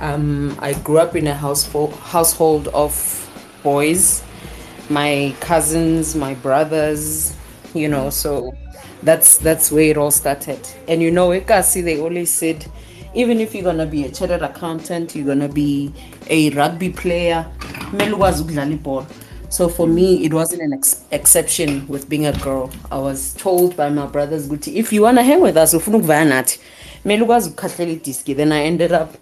Um, I grew up in a household household of boys, my cousins, my brothers. You know, so that's that's where it all started. And you know, Ekasi, they always said, even if you're gonna be a chartered accountant, you're gonna be a rugby player. So for me, it wasn't an ex- exception with being a girl. I was told by my brothers, "Guti, if you wanna hang with us, ufuna ukuvaya nathi, kumele ukwazi ukukhahlela idiski." Then I ended up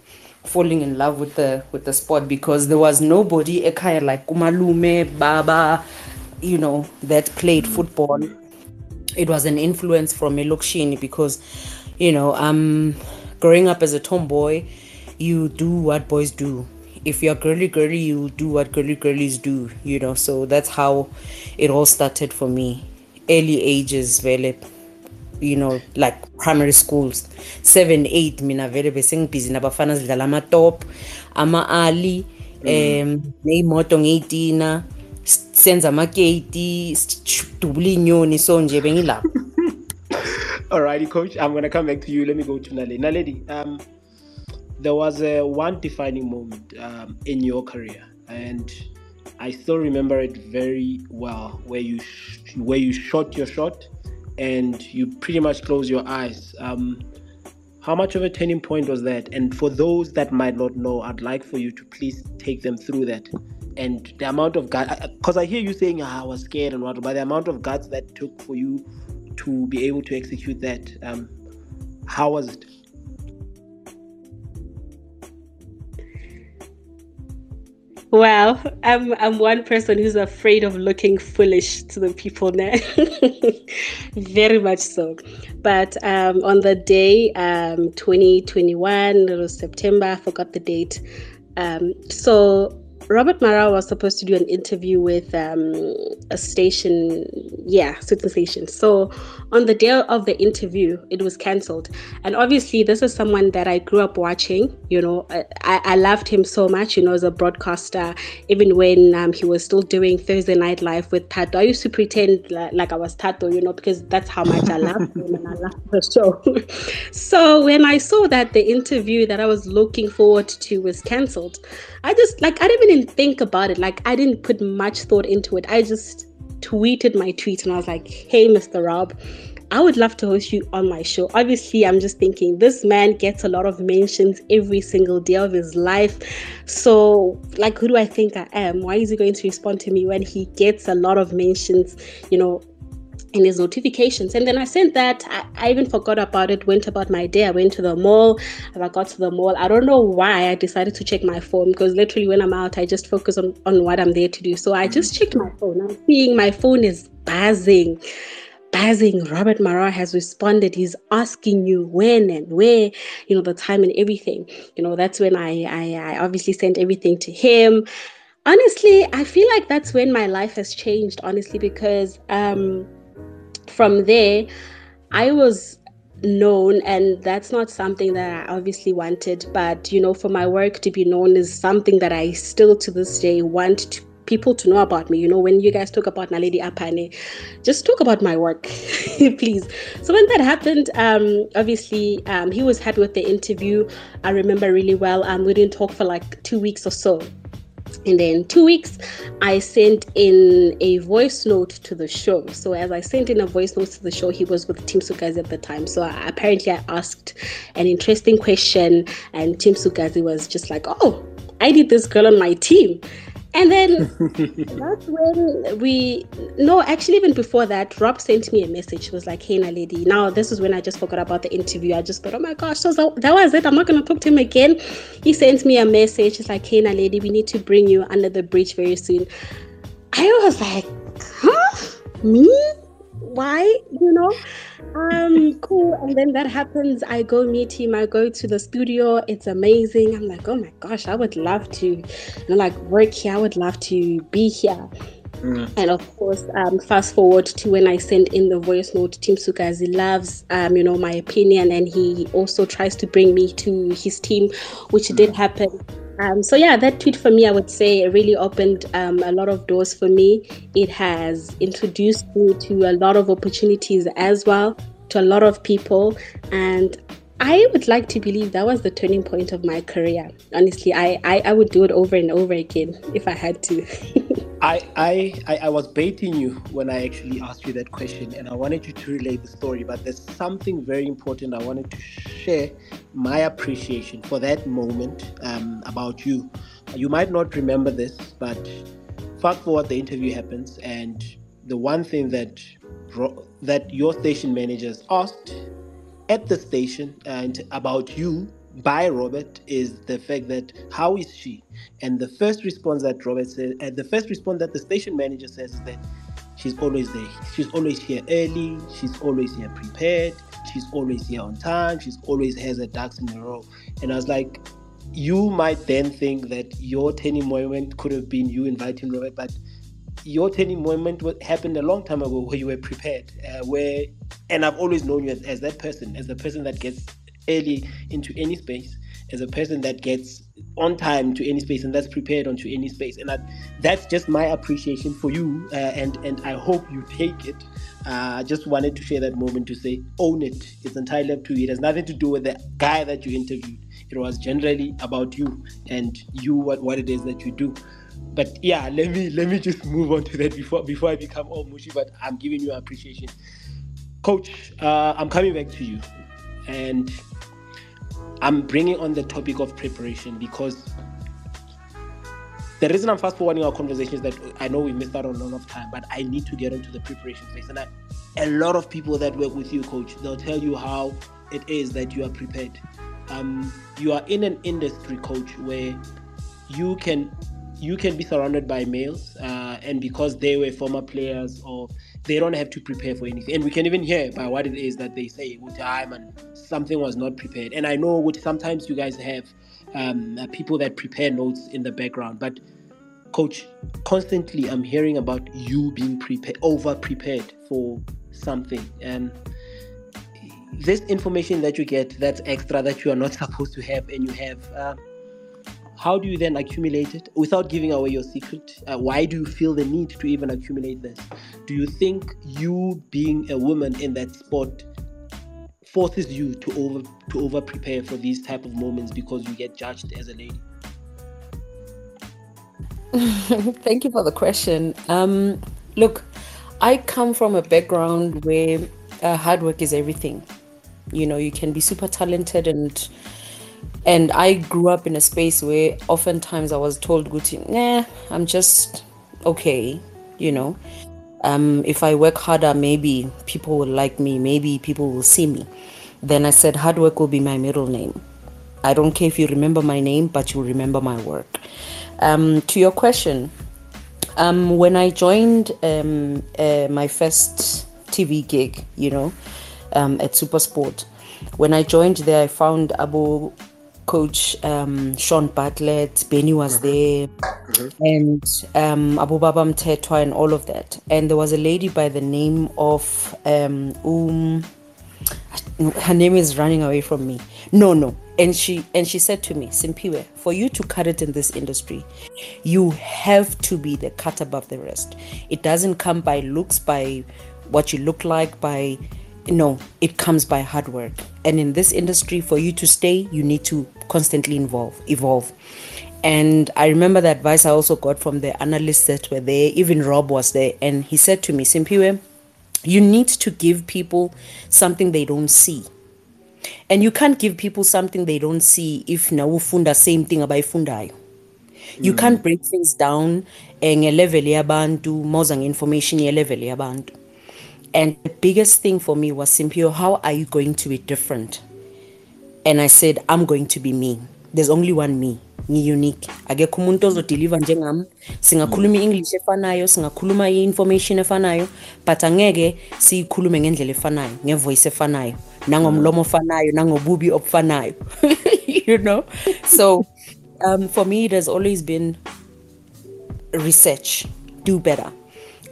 falling in love with the with the sport because there was nobody ekhaya like kumalume, baba, you know, that played football it was an influence from Elokshini because, you know, um, growing up as a tomboy, you do what boys do. If you're girly girly, you do what girly girlies do, you know. So that's how it all started for me. Early ages, vele, you know, like primary schools, seven, eight, mina vele besengibhizi nabafana sidlala ama-top, ama-ali, um, ney'moto ngey'tina, s- senza amaketi, sidubula iy'nyoni, so nje bengilapho. Alrighty, coach. I'm gonna come back to you. Let me go to Naledi. Naledi, um, there was a one defining moment um, in your career, and I still remember it very well. Where you sh- where you shot your shot, and you pretty much closed your eyes. Um, how much of a turning point was that? And for those that might not know, I'd like for you to please take them through that. And the amount of guts, because I hear you saying "Ah, I was scared and what, but the amount of guts that took for you to be able to execute that, um, how was it? Well, I'm I'm one person who's afraid of looking foolish to the people now. Very much so. But um, on the day, um, 2021, it was September, I forgot the date. Um, so Robert Marawa was supposed to do an interview with um, a station, yeah, certain station. So on the day of the interview, it was cancelled. And obviously, this is someone that I grew up watching. You know, I, I loved him so much, you know, as a broadcaster, even when um, he was still doing Thursday Night Live with Tato. I used to pretend like, like I was Tato, you know, because that's how much I loved him and I loved the show. so when I saw that the interview that I was looking forward to was cancelled, I just like I didn't even think about it. Like I didn't put much thought into it. I just tweeted my tweet and I was like, "Hey, Mr. Rob, I would love to host you on my show." Obviously, I'm just thinking this man gets a lot of mentions every single day of his life. So, like, who do I think I am? Why is he going to respond to me when he gets a lot of mentions? You know, in his notifications. And then I sent that. I, I, even forgot about it, went about my day. I went to the mall. And I got to the mall. I don't know why I decided to check my phone because literally when I'm out, I just focus on, on what I'm there to do. So I just checked my phone. I'm seeing my phone is buzzing. Buzzing. Robert Marawa has responded. He's asking you when and where, you know, the time and everything. You know, that's when I, I, I obviously sent everything to him. Honestly, I feel like that's when my life has changed, honestly, because um from there, I was known, and that's not something that I obviously wanted. But you know, for my work to be known is something that I still to this day want to, people to know about me. You know, when you guys talk about Naledi Aphane, just talk about my work, please. So when that happened, um, obviously um, he was happy with the interview. I remember really well. Um, we didn't talk for like two weeks or so. And then two weeks, I sent in a voice note to the show. So as I sent in a voice note to the show, he was with Tim Sukazi at the time. So I, apparently I asked an interesting question, and Tim Sukazi was just like, "Oh, I need this girl on my team." And then that's when we no, actually even before that, Rob sent me a message. She was like, Hey na lady. Now this is when I just forgot about the interview. I just thought, Oh my gosh, so that was it. I'm not gonna talk to him again. He sent me a message. He's like, Hey na lady, we need to bring you under the bridge very soon. I was like, Huh? Me? Why? You know? um cool and then that happens i go meet him i go to the studio it's amazing i'm like oh my gosh i would love to you know, like work here i would love to be here mm. and of course um, fast forward to when i send in the voice note Tim Sukazi loves um, you know my opinion and he also tries to bring me to his team which mm. did happen um, so yeah, that tweet for me, I would say, really opened um, a lot of doors for me. It has introduced me to a lot of opportunities as well, to a lot of people, and I would like to believe that was the turning point of my career. Honestly, I I, I would do it over and over again if I had to. I, I I was baiting you when I actually asked you that question, and I wanted you to relate the story. But there's something very important I wanted to share my appreciation for that moment um, about you. You might not remember this, but fast forward, the interview happens, and the one thing that that your station managers asked at the station and about you by Robert is the fact that how is she? And the first response that Robert said, and the first response that the station manager says is that she's always there. She's always here early. She's always here prepared. She's always here on time. She's always has her ducks in a row. And I was like, you might then think that your turning moment could have been you inviting Robert, but your turning moment happened a long time ago where you were prepared. Uh, where, and I've always known you as, as that person, as the person that gets early into any space as a person that gets on time to any space and that's prepared onto any space. And that, that's just my appreciation for you uh, and and i hope you take it. Uh, i just wanted to share that moment to say own it. It's entirely up to you. It has nothing to do with the guy that you interviewed. It was generally about you and you what, what it is that you do. But yeah let me let me just move on to that before before i become all mushy but i'm giving you appreciation. Coach uh, i'm coming back to you. And I'm bringing on the topic of preparation because the reason I'm fast forwarding our conversation is that I know we missed out on a lot of time, but I need to get into the preparation phase. And I, a lot of people that work with you, coach, they'll tell you how it is that you are prepared. Um, you are in an industry, coach, where you can you can be surrounded by males, uh, and because they were former players or they don't have to prepare for anything. And we can even hear by what it is that they say, time and something was not prepared. And I know what sometimes you guys have um, uh, people that prepare notes in the background, but coach, constantly I'm hearing about you being prepared, over prepared for something. And this information that you get that's extra that you are not supposed to have and you have. Uh, how do you then accumulate it without giving away your secret? Uh, why do you feel the need to even accumulate this? Do you think you being a woman in that sport forces you to over to over prepare for these type of moments because you get judged as a lady? Thank you for the question. Um, look, I come from a background where uh, hard work is everything. You know, you can be super talented and and I grew up in a space where oftentimes I was told, Guti, nah, I'm just okay, you know. Um, if I work harder, maybe people will like me, maybe people will see me. Then I said, hard work will be my middle name. I don't care if you remember my name, but you'll remember my work. Um, to your question, um, when I joined um, uh, my first TV gig, you know, um, at Supersport, when I joined there, I found Abu coach um, Shaun Bartlett, Benny was mm-hmm. there, mm-hmm. and um, Abu Baba Mtetwa and all of that. And there was a lady by the name of um, um her name is running away from me. No, no. And she and she said to me, Simphiwe, for you to cut it in this industry, you have to be the cut above the rest. It doesn't come by looks, by what you look like, by no, it comes by hard work. And in this industry, for you to stay, you need to constantly evolve, evolve. And I remember the advice I also got from the analysts that were there, even Rob was there, and he said to me, Simphiwe, you need to give people something they don't see. And you can't give people something they don't see if na ufunda same thing abayifundayo. You Mm. can't break things down eh, ngelevel yabantu mawuza nge-information yelevel yabantu. And the biggest thing for me was Simphiwe, how are you going to be different? And I said, I'm going to be me. There's only one me. Ngi-unique. Akekho umuntu ozodeliver njengami. Singakhuluma i-English efanayo, singakhuluma i-information efanayo, but angeke siyikhulume ngendlela efanayo, ngevoice efanayo, nangomlomo ofanayo, nangobubi obufanayo. you know? So um, for me, has always been research do better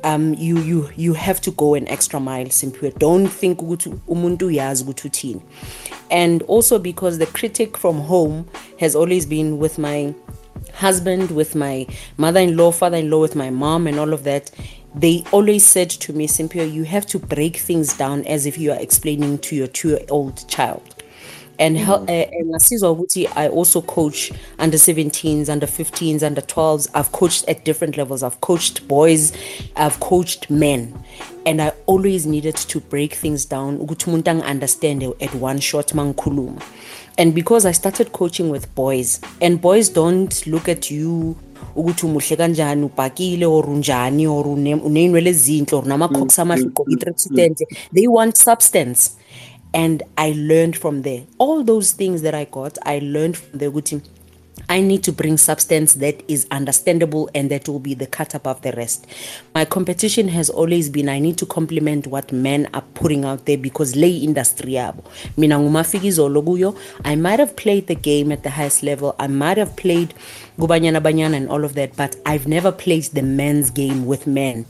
um you you you have to go an extra mile simply don't think umuntu uyazi ukuthi and also because the critic from home has always been with my husband with my mother-in-law father-in-law with my mom and all of that. They always said to me simply you have to break things down as if you are explaining to your two-year-old child and hel- uh, and ngasizwa ukuthi I also coach under 17s, under 15s, under 12s. I've coached at different levels. I've coached boys, I've coached men, and I always needed to break things down ukuthi umuntu angi-understand at one shot mangikhuluma. And because I started coaching with boys, and boys don't look at you ukuthi umuhle kanjani ubhakile or unjani or une- uney'nwele ezinhle or amahle ugqoke i-tracksuit they want substance and I learned from there. All those things that I got, I learned from the Guti. I need to bring substance that is understandable and that will be the cut above the rest. My competition has always been I need to complement what men are putting out there because lay industry. Mina ngumafika. I might have played the game at the highest level. I might have played Gubanyana Banyana and all of that, but I've never played the men's game with men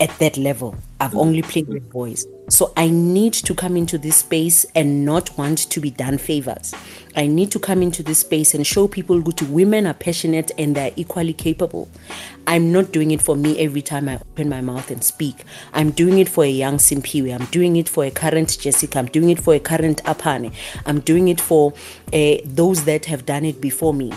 at that level. I've only played with boys. So I need to come into this space and not want to be done favors. I need to come into this space and show people good women are passionate and they're equally capable. I'm not doing it for me every time I open my mouth and speak. I'm doing it for a young Simphiwe. I'm doing it for a current Jessica. I'm doing it for a current Aphane. I'm doing it for uh, those that have done it before me.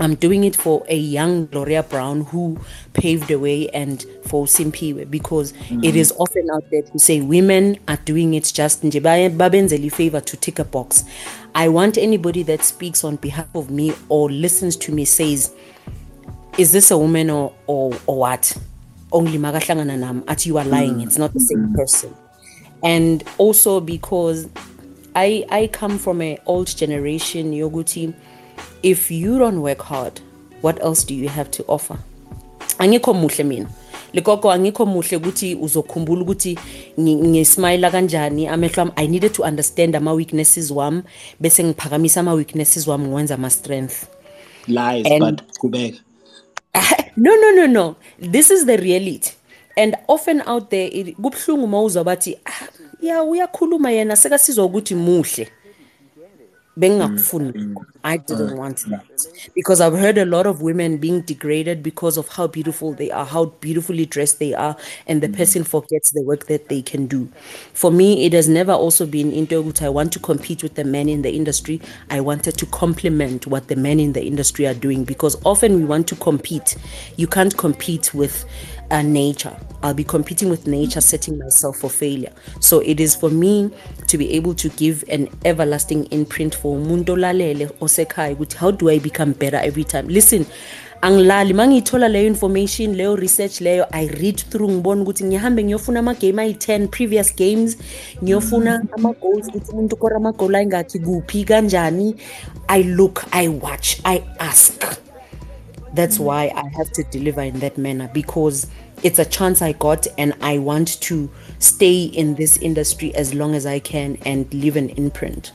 I'm doing it for a young Gloria Brown who paved the way and for Simphiwe because it is mm-hmm. often out there to say women are doing it just nje baye- babenzele favor to tick a box. I want anybody that speaks on behalf of me or listens to me says, is this a woman or or, or what? Only magahlangana nam at you are lying. Mm-hmm. It's not the same mm-hmm. person. And also because I I come from an old generation, Yoguti. If you don't work hard, what else do you have to offer? angikho muhle mina. Likoko angikho muhle ukuthi uzokhumbula ukuthi ngi- ngismayila kanjani. Amehlo ami i needed to understand ama-weaknesses wami bese ngiphakamisa ama-weaknesses wami ngiwenza ama-strength Lies, And- but kubeka. no no no no. This is the reality. And often out there it- kubuhlungu uma uzwa bathi "Ah, ya uyakhuluma yena sekasizwa ukuthi muhle. Bengingakufuni mm. lokho. Mm. i didn't mm. want that. Because i've heard a lot of women being degraded because of how beautiful they are how beautifully dressed they are and the person forgets the work that they can do. For me it has never also been into ukuthi i want to compete with the men in the industry. I wanted to complement what the men in the industry are doing because often we want to compete. You can't compete with uh, nature. I'll be competing with nature, setting myself for failure. So it is for me to be able to give an everlasting imprint for umuntu olalele osekhaya ukuthi how do I become better every time? Listen, angilali mangithola leyo information leyo research leyo i read through ngibona ukuthi ngihambe ngiyofuna ama-game ayi-10 previous games ngiyofuna ama-goals ukuthi umuntu ukora ama-goal ayingakhi i look i watch i ask that's why I have to deliver in that manner because it's a chance I got and I want to stay in this industry as long as I can and leave an imprint.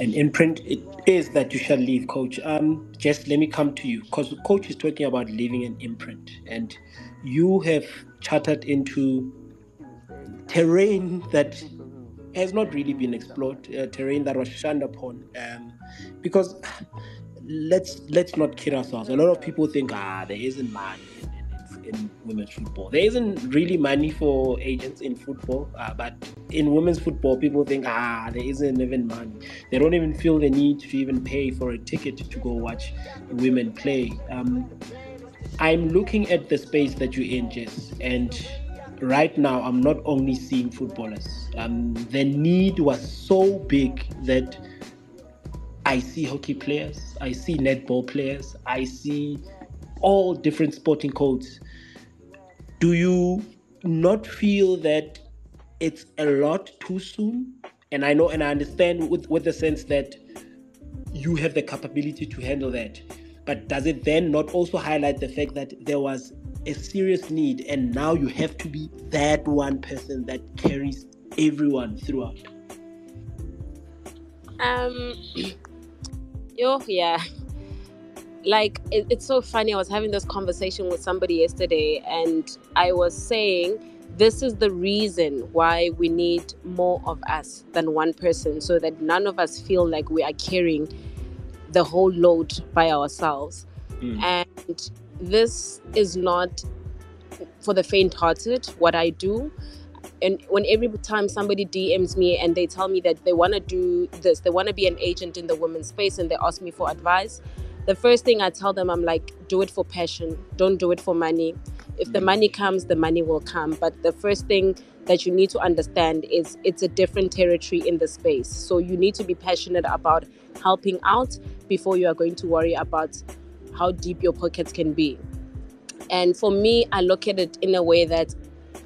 An imprint it is that you shall leave, coach. Um, just let me come to you because coach is talking about leaving an imprint, and you have chartered into terrain that has not really been explored, uh, terrain that was shunned upon. Um, because let's let's not kid ourselves. A lot of people think ah there isn't money in, in, in women's football. There isn't really money for agents in football, uh, but in women's football, people think, ah, there isn't even money. They don't even feel the need to even pay for a ticket to go watch women play. Um, I'm looking at the space that you're in, Jess, and right now I'm not only seeing footballers. Um, the need was so big that I see hockey players, I see netball players, I see all different sporting codes. Do you not feel that it's a lot too soon? And I know and I understand with, with the sense that you have the capability to handle that. But does it then not also highlight the fact that there was a serious need and now you have to be that one person that carries everyone throughout? Um, yo, yeah. Like it, it's so funny. I was having this conversation with somebody yesterday, and I was saying this is the reason why we need more of us than one person, so that none of us feel like we are carrying the whole load by ourselves. Mm. And this is not for the faint-hearted. What I do and when every time somebody DMs me and they tell me that they want to do this, they want to be an agent in the women's space and they ask me for advice, the first thing I tell them, I'm like, do it for passion, don't do it for money. If the mm. money comes, the money will come. But the first thing that you need to understand is it's a different territory in the space. So you need to be passionate about helping out before you are going to worry about how deep your pockets can be. And for me, I look at it in a way that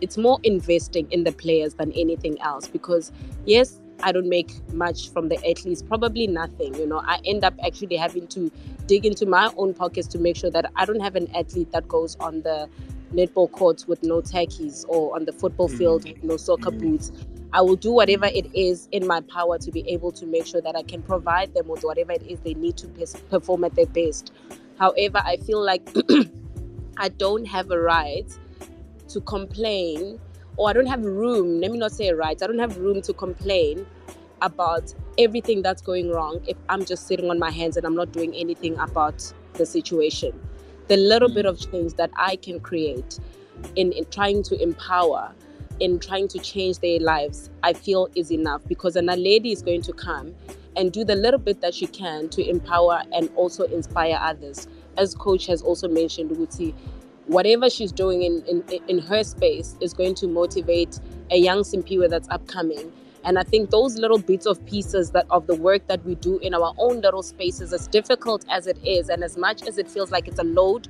it's more investing in the players than anything else because yes I don't make much from the athletes, probably nothing. You know, I end up actually having to dig into my own pockets to make sure that I don't have an athlete that goes on the netball courts with no tackies or on the football mm-hmm. field with no soccer mm-hmm. boots. I will do whatever it is in my power to be able to make sure that I can provide them with whatever it is they need to perform at their best. However, I feel like I don't have a right to complain or I don't have room, let me not say right, I don't have room to complain about everything that's going wrong if I'm just sitting on my hands and I'm not doing anything about the situation. The little bit mm. of change that I can create in, in trying to empower, in trying to change their lives, I feel is enough because a lady is going to come and do the little bit that she can to empower and also inspire others. As coach has also mentioned, Uti, whatever she's doing in, in, in her space is going to motivate a young Simphiwe that's upcoming. And I think those little bits of pieces that of the work that we do in our own little spaces, as difficult as it is, and as much as it feels like it's a load,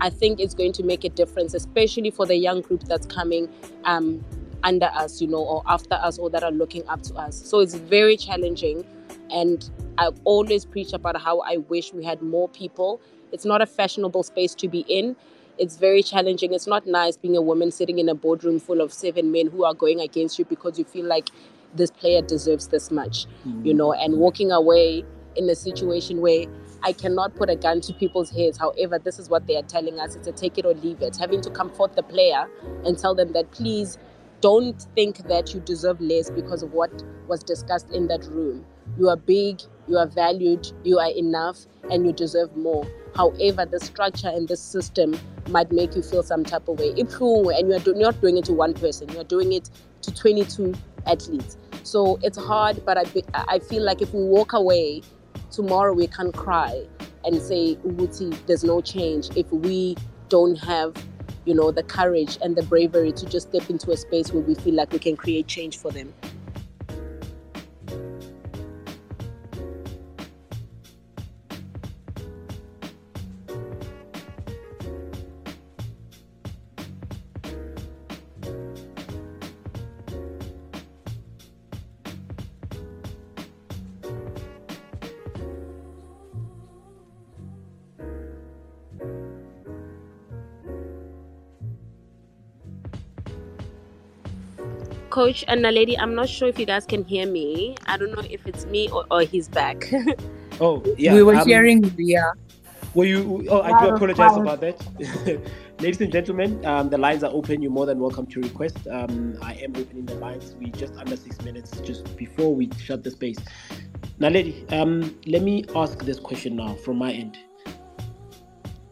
I think it's going to make a difference, especially for the young group that's coming um, under us, you know, or after us, or that are looking up to us. So it's very challenging. And I always preach about how I wish we had more people. It's not a fashionable space to be in it's very challenging. It's not nice being a woman sitting in a boardroom full of seven men who are going against you because you feel like this player deserves this much, mm-hmm. you know, and walking away in a situation where I cannot put a gun to people's heads. However, this is what they are telling us. It's a take it or leave it. Having to comfort the player and tell them that please don't think that you deserve less because of what was discussed in that room. You are big, you are valued, you are enough, and you deserve more. However, the structure and the system might make you feel some type of way. If you and you are not doing it to one person, you are doing it to 22 athletes. So it's hard, but I, be- I feel like if we walk away, tomorrow we can cry and say, Uguti, there's no change if we don't have you know the courage and the bravery to just step into a space where we feel like we can create change for them Coach and Naledi, I'm not sure if you guys can hear me. I don't know if it's me or, or he's back. Oh, yeah. we were um, hearing yeah. Were you? Oh, I do apologize about that. Ladies and gentlemen, um, the lines are open. You're more than welcome to request. Um, I am opening the lines. We just under six minutes just before we shut the space. Now, lady, um, let me ask this question now from my end.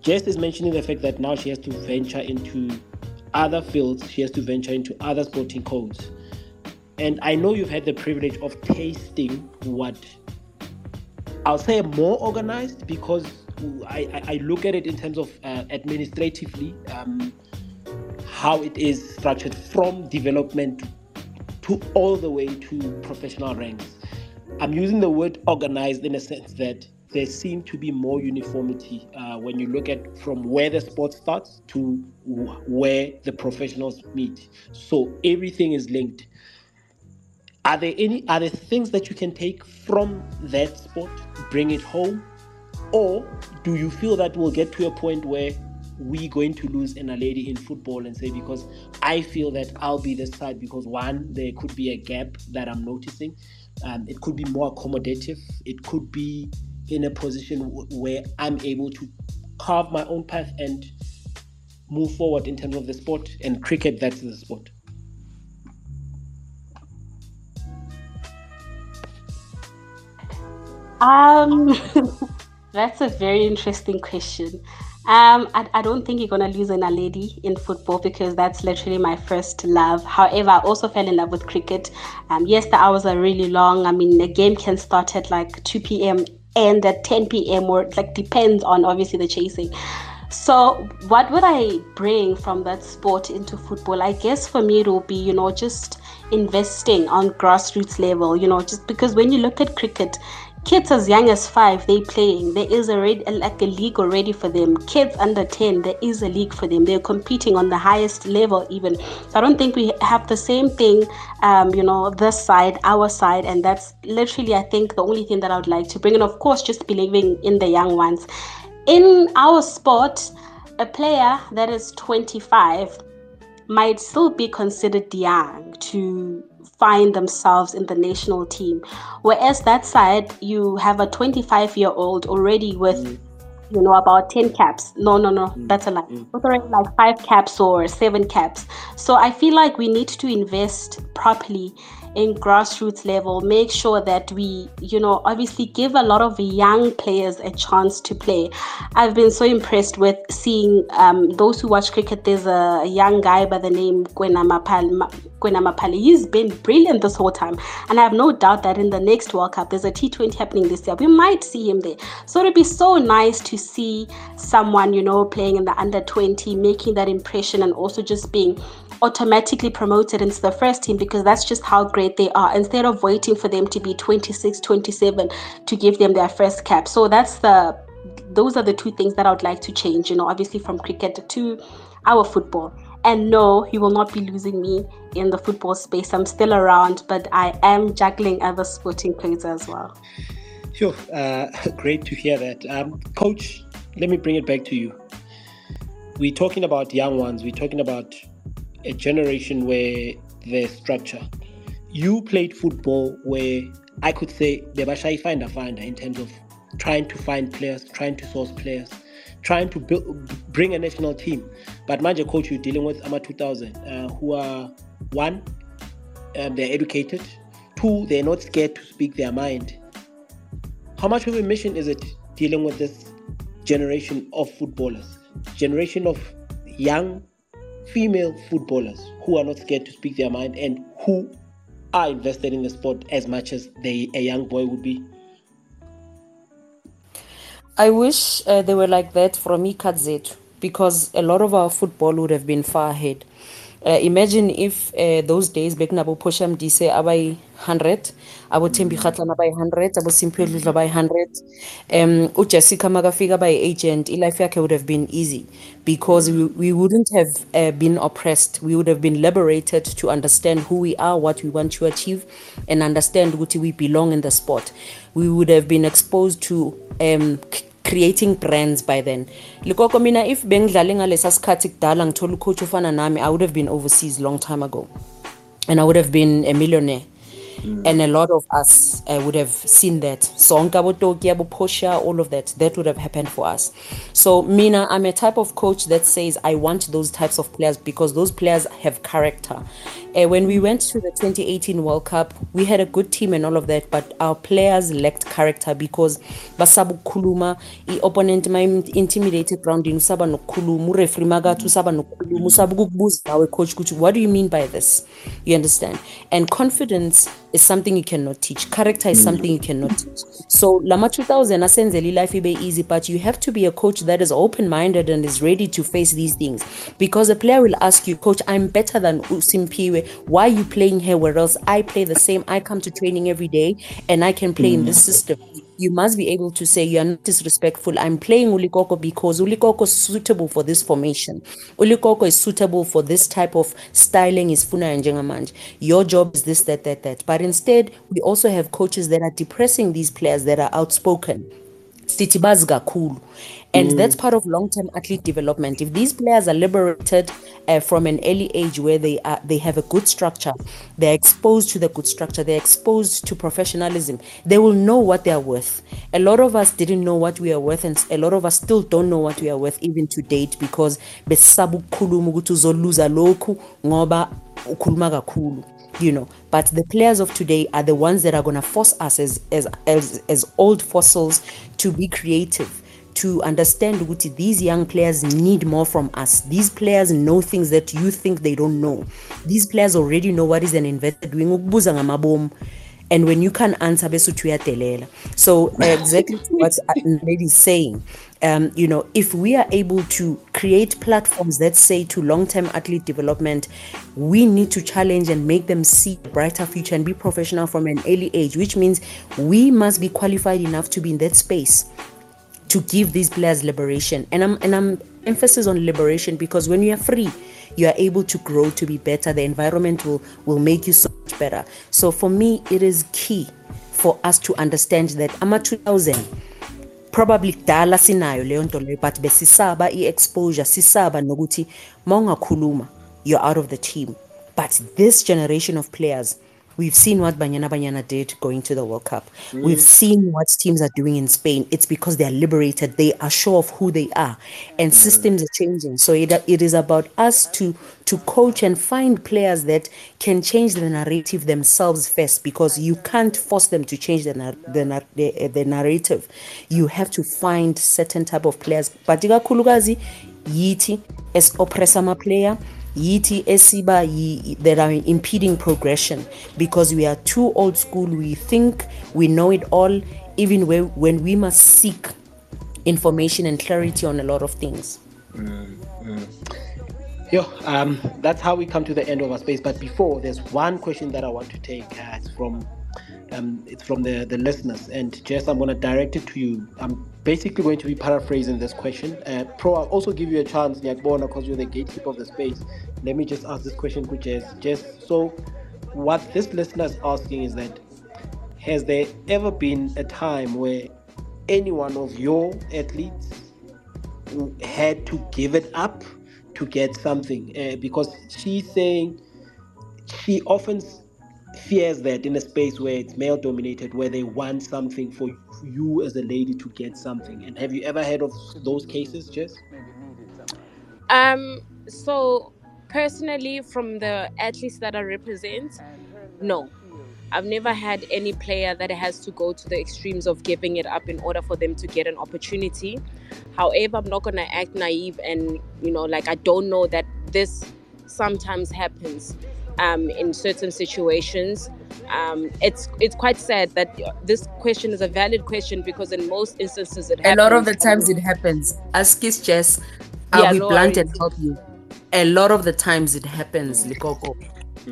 Jess is mentioning the fact that now she has to venture into other fields, she has to venture into other sporting codes. And I know you've had the privilege of tasting what I'll say more organized because I, I, look at it in terms of uh, administratively um, how it is structured from development to all the way to professional ranks. I'm using the word organized in a sense that there seems to be more uniformity uh, when you look at from where the sport starts to where the professionals meet. So everything is linked are there any are there things that you can take from that sport bring it home? Or do you feel that we'll get to a point where we're going to lose in a lady in football and say because i feel that i'll be this side because one there could be a gap that i'm noticing. Um, it could be more accommodative. It could be in a position w- where i'm able to carve my own path and move forward in terms of the sport and cricket that's the sport Um, that's a very interesting question. Um, I, I don't think you're gonna lose a lady in football because that's literally my first love. However, I also fell in love with cricket. Um, yes, the hours are really long. I mean, the game can start at like 2 p.m. and at 10 p.m. or like depends on obviously the chasing. So, what would I bring from that sport into football? I guess for me, it will be, you know, just investing on grassroots level, you know, just because when you look at cricket, kids as young as five they playing. There is already like a league already for them. Kids under 10 there is a league for them. They're competing on the highest level even. So i don't think we have the same thing um, you know this side our side and that's literally i think the only thing that i would like to bring and of course just believing in the young ones. In our sport a player that is 25 might still be considered young to find themselves in the national team. Whereas that side, you have a 25 year old already with, mm. you know, about 10 caps. No, no, no, mm. that's a lie. Mm. With already like five caps or seven caps. So I feel like we need to invest properly in grassroots level make sure that we you know obviously give a lot of young players a chance to play i've been so impressed with seeing um, those who watch cricket there's a young guy by the name Kwena Maphaka. He's been brilliant this whole time. And I have no doubt that in the next World Cup, there's a T20 happening this year. We might see him there. So it'd be so nice to see someone, you know, playing in the under 20, making that impression and also just being automatically promoted into the first team because that's just how great they are instead of waiting for them to be 26 27 to give them their first cap. So that's the those are the two things that i would like to change you know obviously from cricket to our football. And no you will not be losing me in the football space. I'm still around but i am juggling other sporting codes as well. Sure uh, great to hear that. Um, coach let me bring it back to you. We're talking about young ones. We're talking about a generation where there's structure. You played football where I could say the Bashai finder finder in terms of trying to find players, trying to source players, trying to build, bring a national team. But Manja coach, you're dealing with AMA 2000, uh, who are one, um, they're educated, two, they're not scared to speak their mind. How much of a mission is it dealing with this generation of footballers, generation of young female footballers who are not scared to speak their mind and who are invested in the sport as much as they a young boy would be. I wish uh, they were like that from Ikadzetu because a lot of our football would have been far ahead. Uh, imagine if uh, those days back nabo Portia Modise abai 100 abo Thembi Kgatlana by 100 abo Simphiwe Dludlu by 100 um uJessica makafika by agent life yakhe would have been easy because we, we wouldn't have uh, been oppressed. We would have been liberated to understand who we are what we want to achieve and understand what we belong in the sport we would have been exposed to um, creating brands by then. Likoko mina if bengidlale ngalesa sikhathi kudala ngithola ucoach ofana nami i would have been overseas long time ago. And i would have been a millionaire. And a lot of us uh, would have seen that. Sonke abotoki abophosha all of that that would have happened for us. So mina i'm a type of coach that says i want those types of players because those players have character uh, when we went to the 2018 world cup we had a good team and all of that but our players lacked character because basaba ukukhuluma i-opponent ma intimidate groundini usaba nokukhuluma ureferee makathi usaba nokukhuluma usaba ukukubuza nawe coach what do you mean by this? You understand? And confidence is something you cannot teach. Character is something you cannot teach. So lama 2000 asenzela life ibe easy but you have to be a coach that is open minded and is ready to face these things. Because a player will ask you coach i'm better than usimpiwe why are you playing here where else i play the same i come to training every day and i can play in this mm. system you must be able to say you are not disrespectful. I'm playing Ulikoko because Ulikoko is suitable for this formation. Ulikoko is suitable for this type of styling is Funa and Jengamanj. Your job is this, that, that, that. But instead, we also have coaches that are depressing these players that are outspoken. Sitibaz Gakulu. And that's part of long-term athlete development. If these players are liberated uh, from an early age where they are they have a good structure, they're exposed to the good structure, they're exposed to professionalism, they will know what they are worth. A lot of us didn't know what we are worth, and a lot of us still don't know what we are worth even to date because besabu ukukhuluma ukuthi uzoluza lokhu ngoba ukhuluma kakhulu you know but the players of today are the ones that are going to force us as, as as as old fossils to be creative to understand ukuthi these young players need more from us. These players know things that you think they don't know. These players already know what is an investor doing ukubuza ngamabomu. And when you can't answer bese uyadelela. So exactly what lady is saying um, you know, if we are able to create platforms that say to long-term athlete development, we need to challenge and make them see a brighter future and be professional from an early age, which means we must be qualified enough to be in that space to give these players liberation. And I'm and I'm emphasis on liberation because when you are free, you are able to grow to be better. The environment will will make you so much better. So for me, it is key for us to understand that ama 2000 probably kudala sinayo leyo nto leyo but besisaba i-exposure sisaba nokuthi ma ungakhuluma you're out of the team. But this generation of players we've seen what banyana banyana did going to the world cup. Mm. We've seen what teams are doing in spain. It's because they are liberated. They are sure of who they are. And mm. systems are changing. So it, it is about us to to coach and find players that can change the narrative themselves first because you can't force them to change the, the, the, the narrative. You have to find certain type of players. But ikakhulukazi yithi as oppress ama-player yithi esiba that are impeding progression because we are too old school we think we know it all even when, we must seek information and clarity on a lot of things Yo, um, that's how we come to the end of our space. But before, there's one question that I want to take. Uh, from, um, it's from the the listeners, and Jess, I'm gonna direct it to you. I'm basically going to be paraphrasing this question. Uh, Pro, I'll also give you a chance, Nyakbona, because you're the gatekeeper of the space. Let me just ask this question to Jess. Jess, so what this listener is asking is that has there ever been a time where any one of your athletes had to give it up to get something uh, because she's saying she often fears that in a space where it's male dominated where they want something for you as a lady to get something and have you ever heard of those cases jess Um, so personally, from the athletes that I represent, no. I've never had any player that has to go to the extremes of giving it up in order for them to get an opportunity. However, I'm not gonna act naive and you know, like I don't know that this sometimes happens um, in certain situations. Um, it's it's quite sad that this question is a valid question because in most instances it a lot of the times it happens. Ask his Jess I'll Yeah, be blunt and help you. A lot of the times it happens Likoko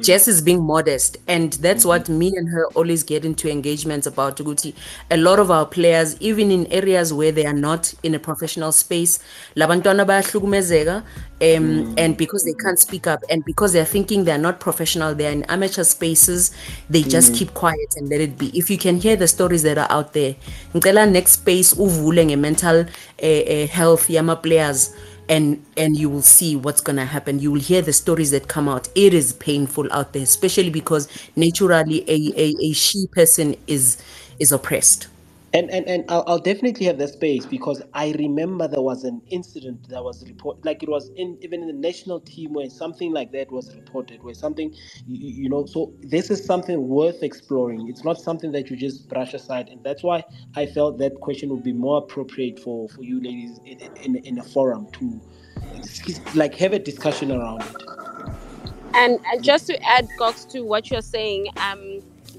Jess is being modest and that's what me and her always get into engagements about Tuguti. A lot of our players, even in areas where they are not in a professional space, labantwana bayahlukumezeka, um, and because they can't speak up and because they're thinking they're not professional, they're in amateur spaces, they just keep quiet and let it be. If you can hear the stories that are out there, ngicela next space uvule nge-mental uh, uh, health yama players and and you will see what's going to happen. You will hear the stories that come out. It is painful out there especially because naturally a, a, a she person is is oppressed And and and I'll, I'll definitely have that space because I remember there was an incident that was reported, like it was in even in the national team where something like that was reported, where something, you, you know. So this is something worth exploring. It's not something that you just brush aside, and that's why I felt that question would be more appropriate for for you ladies in in, in a forum to like have a discussion around it. And, and just to add, Cox, to what you're saying, um,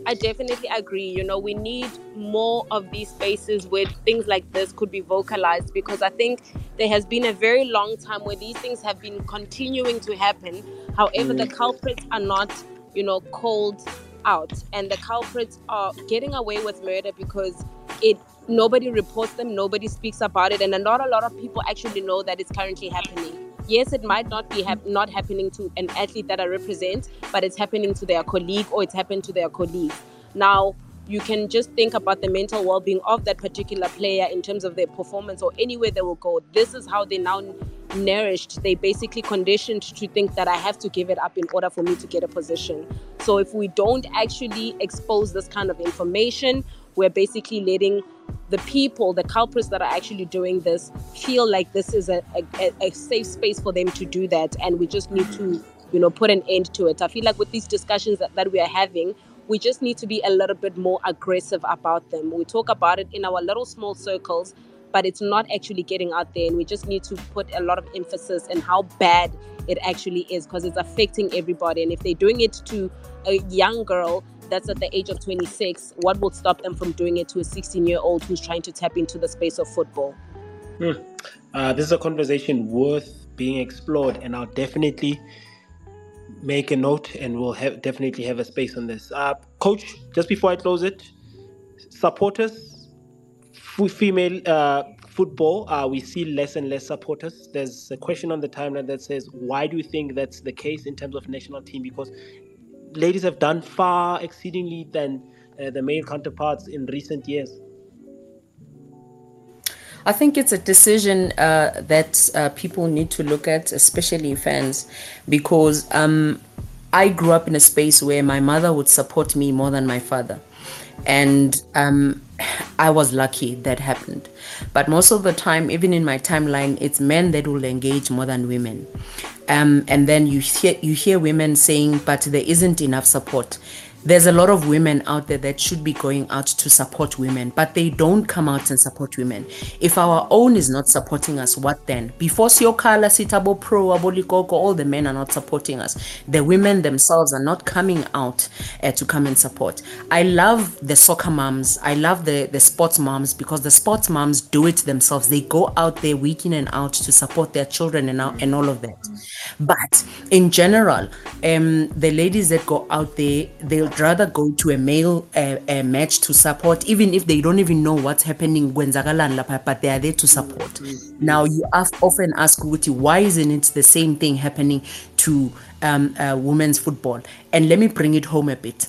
I definitely agree. You know, we need more of these spaces where things like this could be vocalized because I think there has been a very long time where these things have been continuing to happen. However, the mm. culprits are not, you know, called out and the culprits are getting away with murder because it nobody reports them, nobody speaks about it, and not a lot of people actually know that it's currently happening yes, it might not be not happening to an athlete that I represent, but it's happening to their colleague or it's happened to their colleague. Now, you can just think about the mental well-being of that particular player in terms of their performance or anywhere they will go. This is how they now nourished. They basically conditioned to think that I have to give it up in order for me to get a position. So if we don't actually expose this kind of information, we're basically letting the people, the culprits that are actually doing this, feel like this is a, a, a safe space for them to do that. And we just need to, you know, put an end to it. I feel like with these discussions that, that we are having, we just need to be a little bit more aggressive about them. We talk about it in our little small circles, but it's not actually getting out there. And we just need to put a lot of emphasis on how bad it actually is because it's affecting everybody. And if they're doing it to a young girl, that's at the age of 26, what will stop them from doing it to a 16 year old who's trying to tap into the space of football? Hmm. Uh, this is a conversation worth being explored, and I'll definitely make a note and we'll have, definitely have a space on this. Uh, Coach, just before I close it, supporters, female uh, football, uh, we see less and less supporters. There's a question on the timeline that says, why do you think that's the case in terms of national team? Because ladies have done far exceedingly than uh, the male counterparts in recent years. I think it's a decision uh, that uh, people need to look at, especially fans, because um, I grew up in a space where my mother would support me more than my father. And um, I was lucky that happened. But most of the time, even in my timeline, it's men that will engage more than women. Um, and then you hear you hear women saying, "But there isn't enough support." There's a lot of women out there that should be going out to support women, but they don't come out and support women. If our own is not supporting us, what then? Before Siokala, Sitabo Pro, Abolikoko, all the men are not supporting us. The women themselves are not coming out uh, to come and support. I love the soccer moms. I love the, the sports moms because the sports moms do it themselves. They go out there week in and out to support their children and, and all of that. But in general, um, the ladies that go out there, they'll would rather go to a male uh, uh, match to support, even if they don't even know what's happening but they are there to support. Now you often ask Guti, why isn't it the same thing happening to um, uh, women's football? And let me bring it home a bit.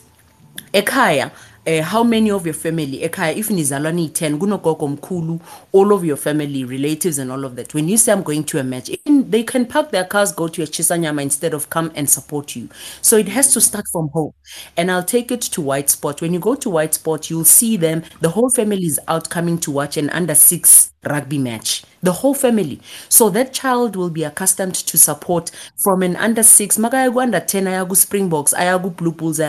Ekaya, uh, how many of your family ekhaya if nizalwa niyi-10 kunogogo mkhulu all of your family relatives and all of that. When you say i'm going to a match they can park their cars go to a chisanyama instead of come and support you. So it has to start from home. And i'll take it to white spot when you go to white spot you'll see them. The whole family is out coming to watch an under six rugby match the whole family. So that child will be accustomed to support from an under six. Makaya under 10 aya springboks aya blue bulls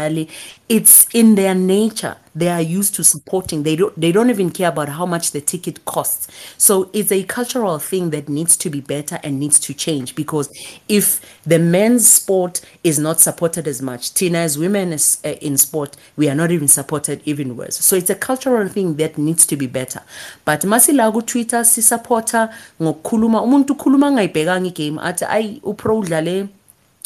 it's in their nature they are used to supporting. They don't they don't even care about how much the ticket costs. So it's a cultural thing that needs to be better and needs to change because if the men's sport is not supported as much tina as women is, uh, in sport we are not even supported even worse. So it's a cultural thing that needs to be better. But masila ku-twitter sisupporta ngokukhuluma umuntu ukhuluma angayibhekanga igame athi ayi upro udlale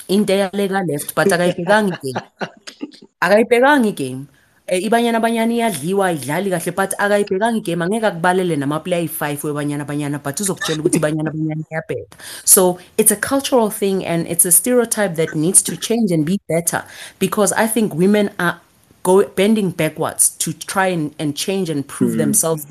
into eyaleka left but akayibhekanga igame. Akayibhekanga igame ibanyana banyana iyadliwa ayidlali kahle but akayibhekanga igame angeke akubalele namaplayer ayi-five webanyana banyana but uzokutshela ukuthi ibanyana banyana iyabheda so it's a cultural thing and it's a stereotype that needs to change and be better because i think women are go bending backwards to try and, and change and prove mm. themselves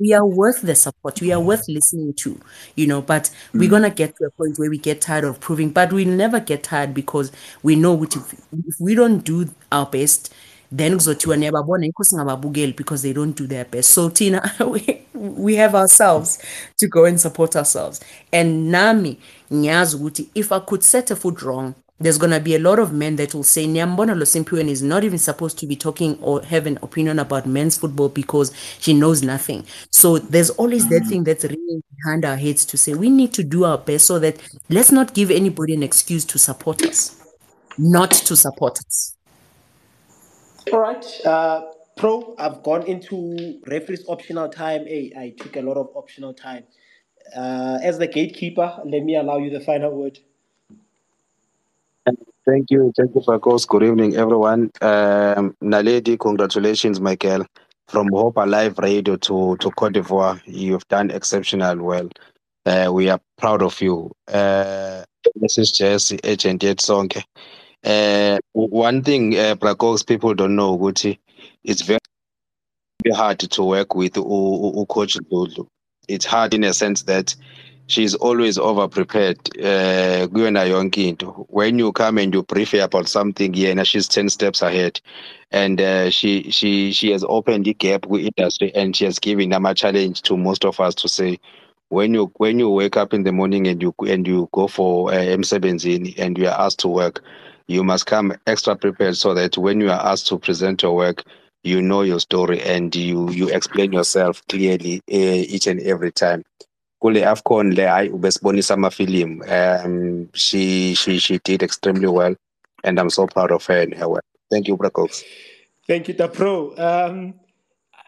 we are worth the support. We are worth listening to, you know. But mm. we're gonna get to a point where we get tired of proving. But we never get tired because we know which if, if we don't do our best, then kuzothiwa niyababona yikho singababukeli because they don't do their best so tina we, we have ourselves to go and support ourselves and nami ngiyazi ukuthi if i could set a foot wrong there's going to be a lot of men that will say Nyambona Losimpiwen is not even supposed to be talking or have an opinion about men's football because she knows nothing. So there's always that mm. thing that's ringing behind our heads to say we need to do our best so that let's not give anybody an excuse to support us, not to support us. All right. Uh, pro, I've gone into referee's optional time. Hey, I took a lot of optional time. Uh, as the gatekeeper, let me allow you the final word. Thank you. Thank you, Fakos. Good evening, everyone. Um, Naledi, congratulations, Michael. From Hope Alive Radio to, to Cote d'Ivoire, you've done exceptional well. Uh, we are proud of you. Uh, this is Jesse, agent yet song. Uh, one thing, uh, people don't know, Guti, it's very, hard to work with Coach. It's hard in a sense that she's always over prepared uh when you come and you brief her about something yeah and she's 10 steps ahead and uh, she she she has opened the gap with industry and she has given them a challenge to most of us to say when you when you wake up in the morning and you and you go for uh, M17 and you are asked to work you must come extra prepared so that when you are asked to present your work you know your story and you you explain yourself clearly uh, each and every time kule afcon le hayi ubesibonisa amafilimu um she she she did extremely well and i'm so proud of her and her work thank you Bracox. thank you tapro um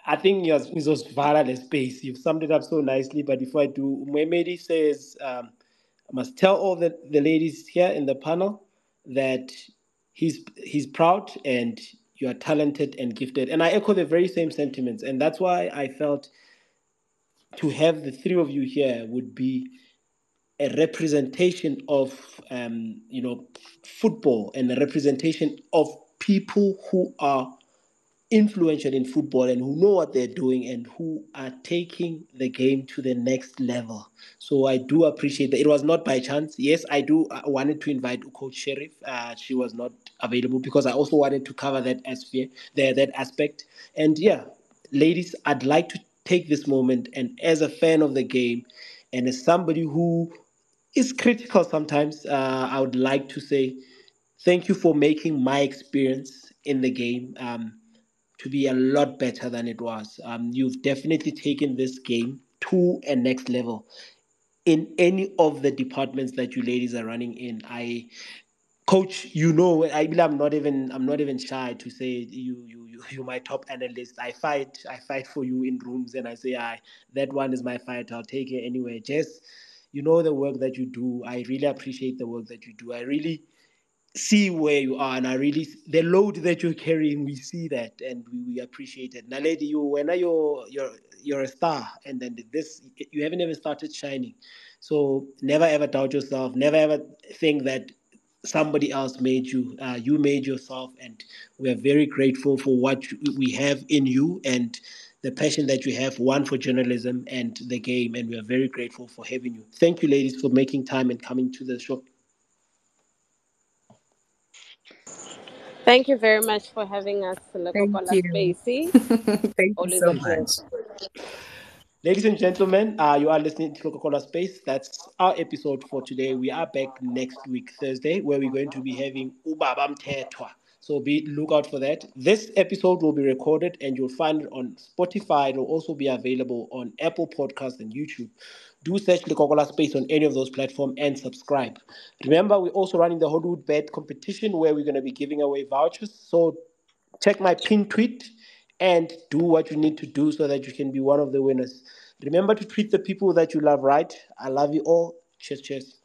I think ngizosivala le space. You've summed it up so nicely. But before I do, Mwemedi says, um, I must tell all the, the ladies here in the panel that he's he's proud and you are talented and gifted. And I echo the very same sentiments. And that's why I felt to have the three of you here would be a representation of um, you know football and a representation of people who are influential in football and who know what they're doing and who are taking the game to the next level. So I do appreciate that. It was not by chance. Yes, I do I wanted to invite Coach Sheriff. Uh, she was not available because I also wanted to cover that aspect, there that aspect. And yeah, ladies, I'd like to take this moment and as a fan of the game and as somebody who is critical sometimes, uh, I would like to say thank you for making my experience in the game um, to be a lot better than it was. Um, you've definitely taken this game to a next level. In any of the departments that you ladies are running in. I coach you know i i'm not even i'm not even shy to say you you you you're my top analyst. I fight i fight for you in rooms and i say i that one is my fight. I'll take it anyway. Just you know the work that you do. I really appreciate the work that you do. I really see where you are and i really the load that you're carrying we see that and we, we appreciate it now lady you when you're you're you're a star and then this you haven't even started shining so never ever doubt yourself never ever think that somebody else made you. Uh, you made yourself, and we are very grateful for what we have in you and the passion that you have, one for journalism and the game. And we are very grateful for having you. Thank you, ladies, for making time and coming to the show. Thank you very much for having us, Thank you. Thank you so much. Ladies and gentlemen, uh, you are listening to Coca Cola Space. That's our episode for today. We are back next week, Thursday, where we're going to be having Ubabam Tetwa. So be look out for that. This episode will be recorded and you'll find it on Spotify. It will also be available on Apple Podcasts and YouTube. Do search the Coca Cola Space on any of those platforms and subscribe. Remember, we're also running the Hollywood Bet competition where we're going to be giving away vouchers. So check my pin tweet and do what you need to do so that you can be one of the winners. Remember to treat the people that you love right. I love you all. Cheers, cheers.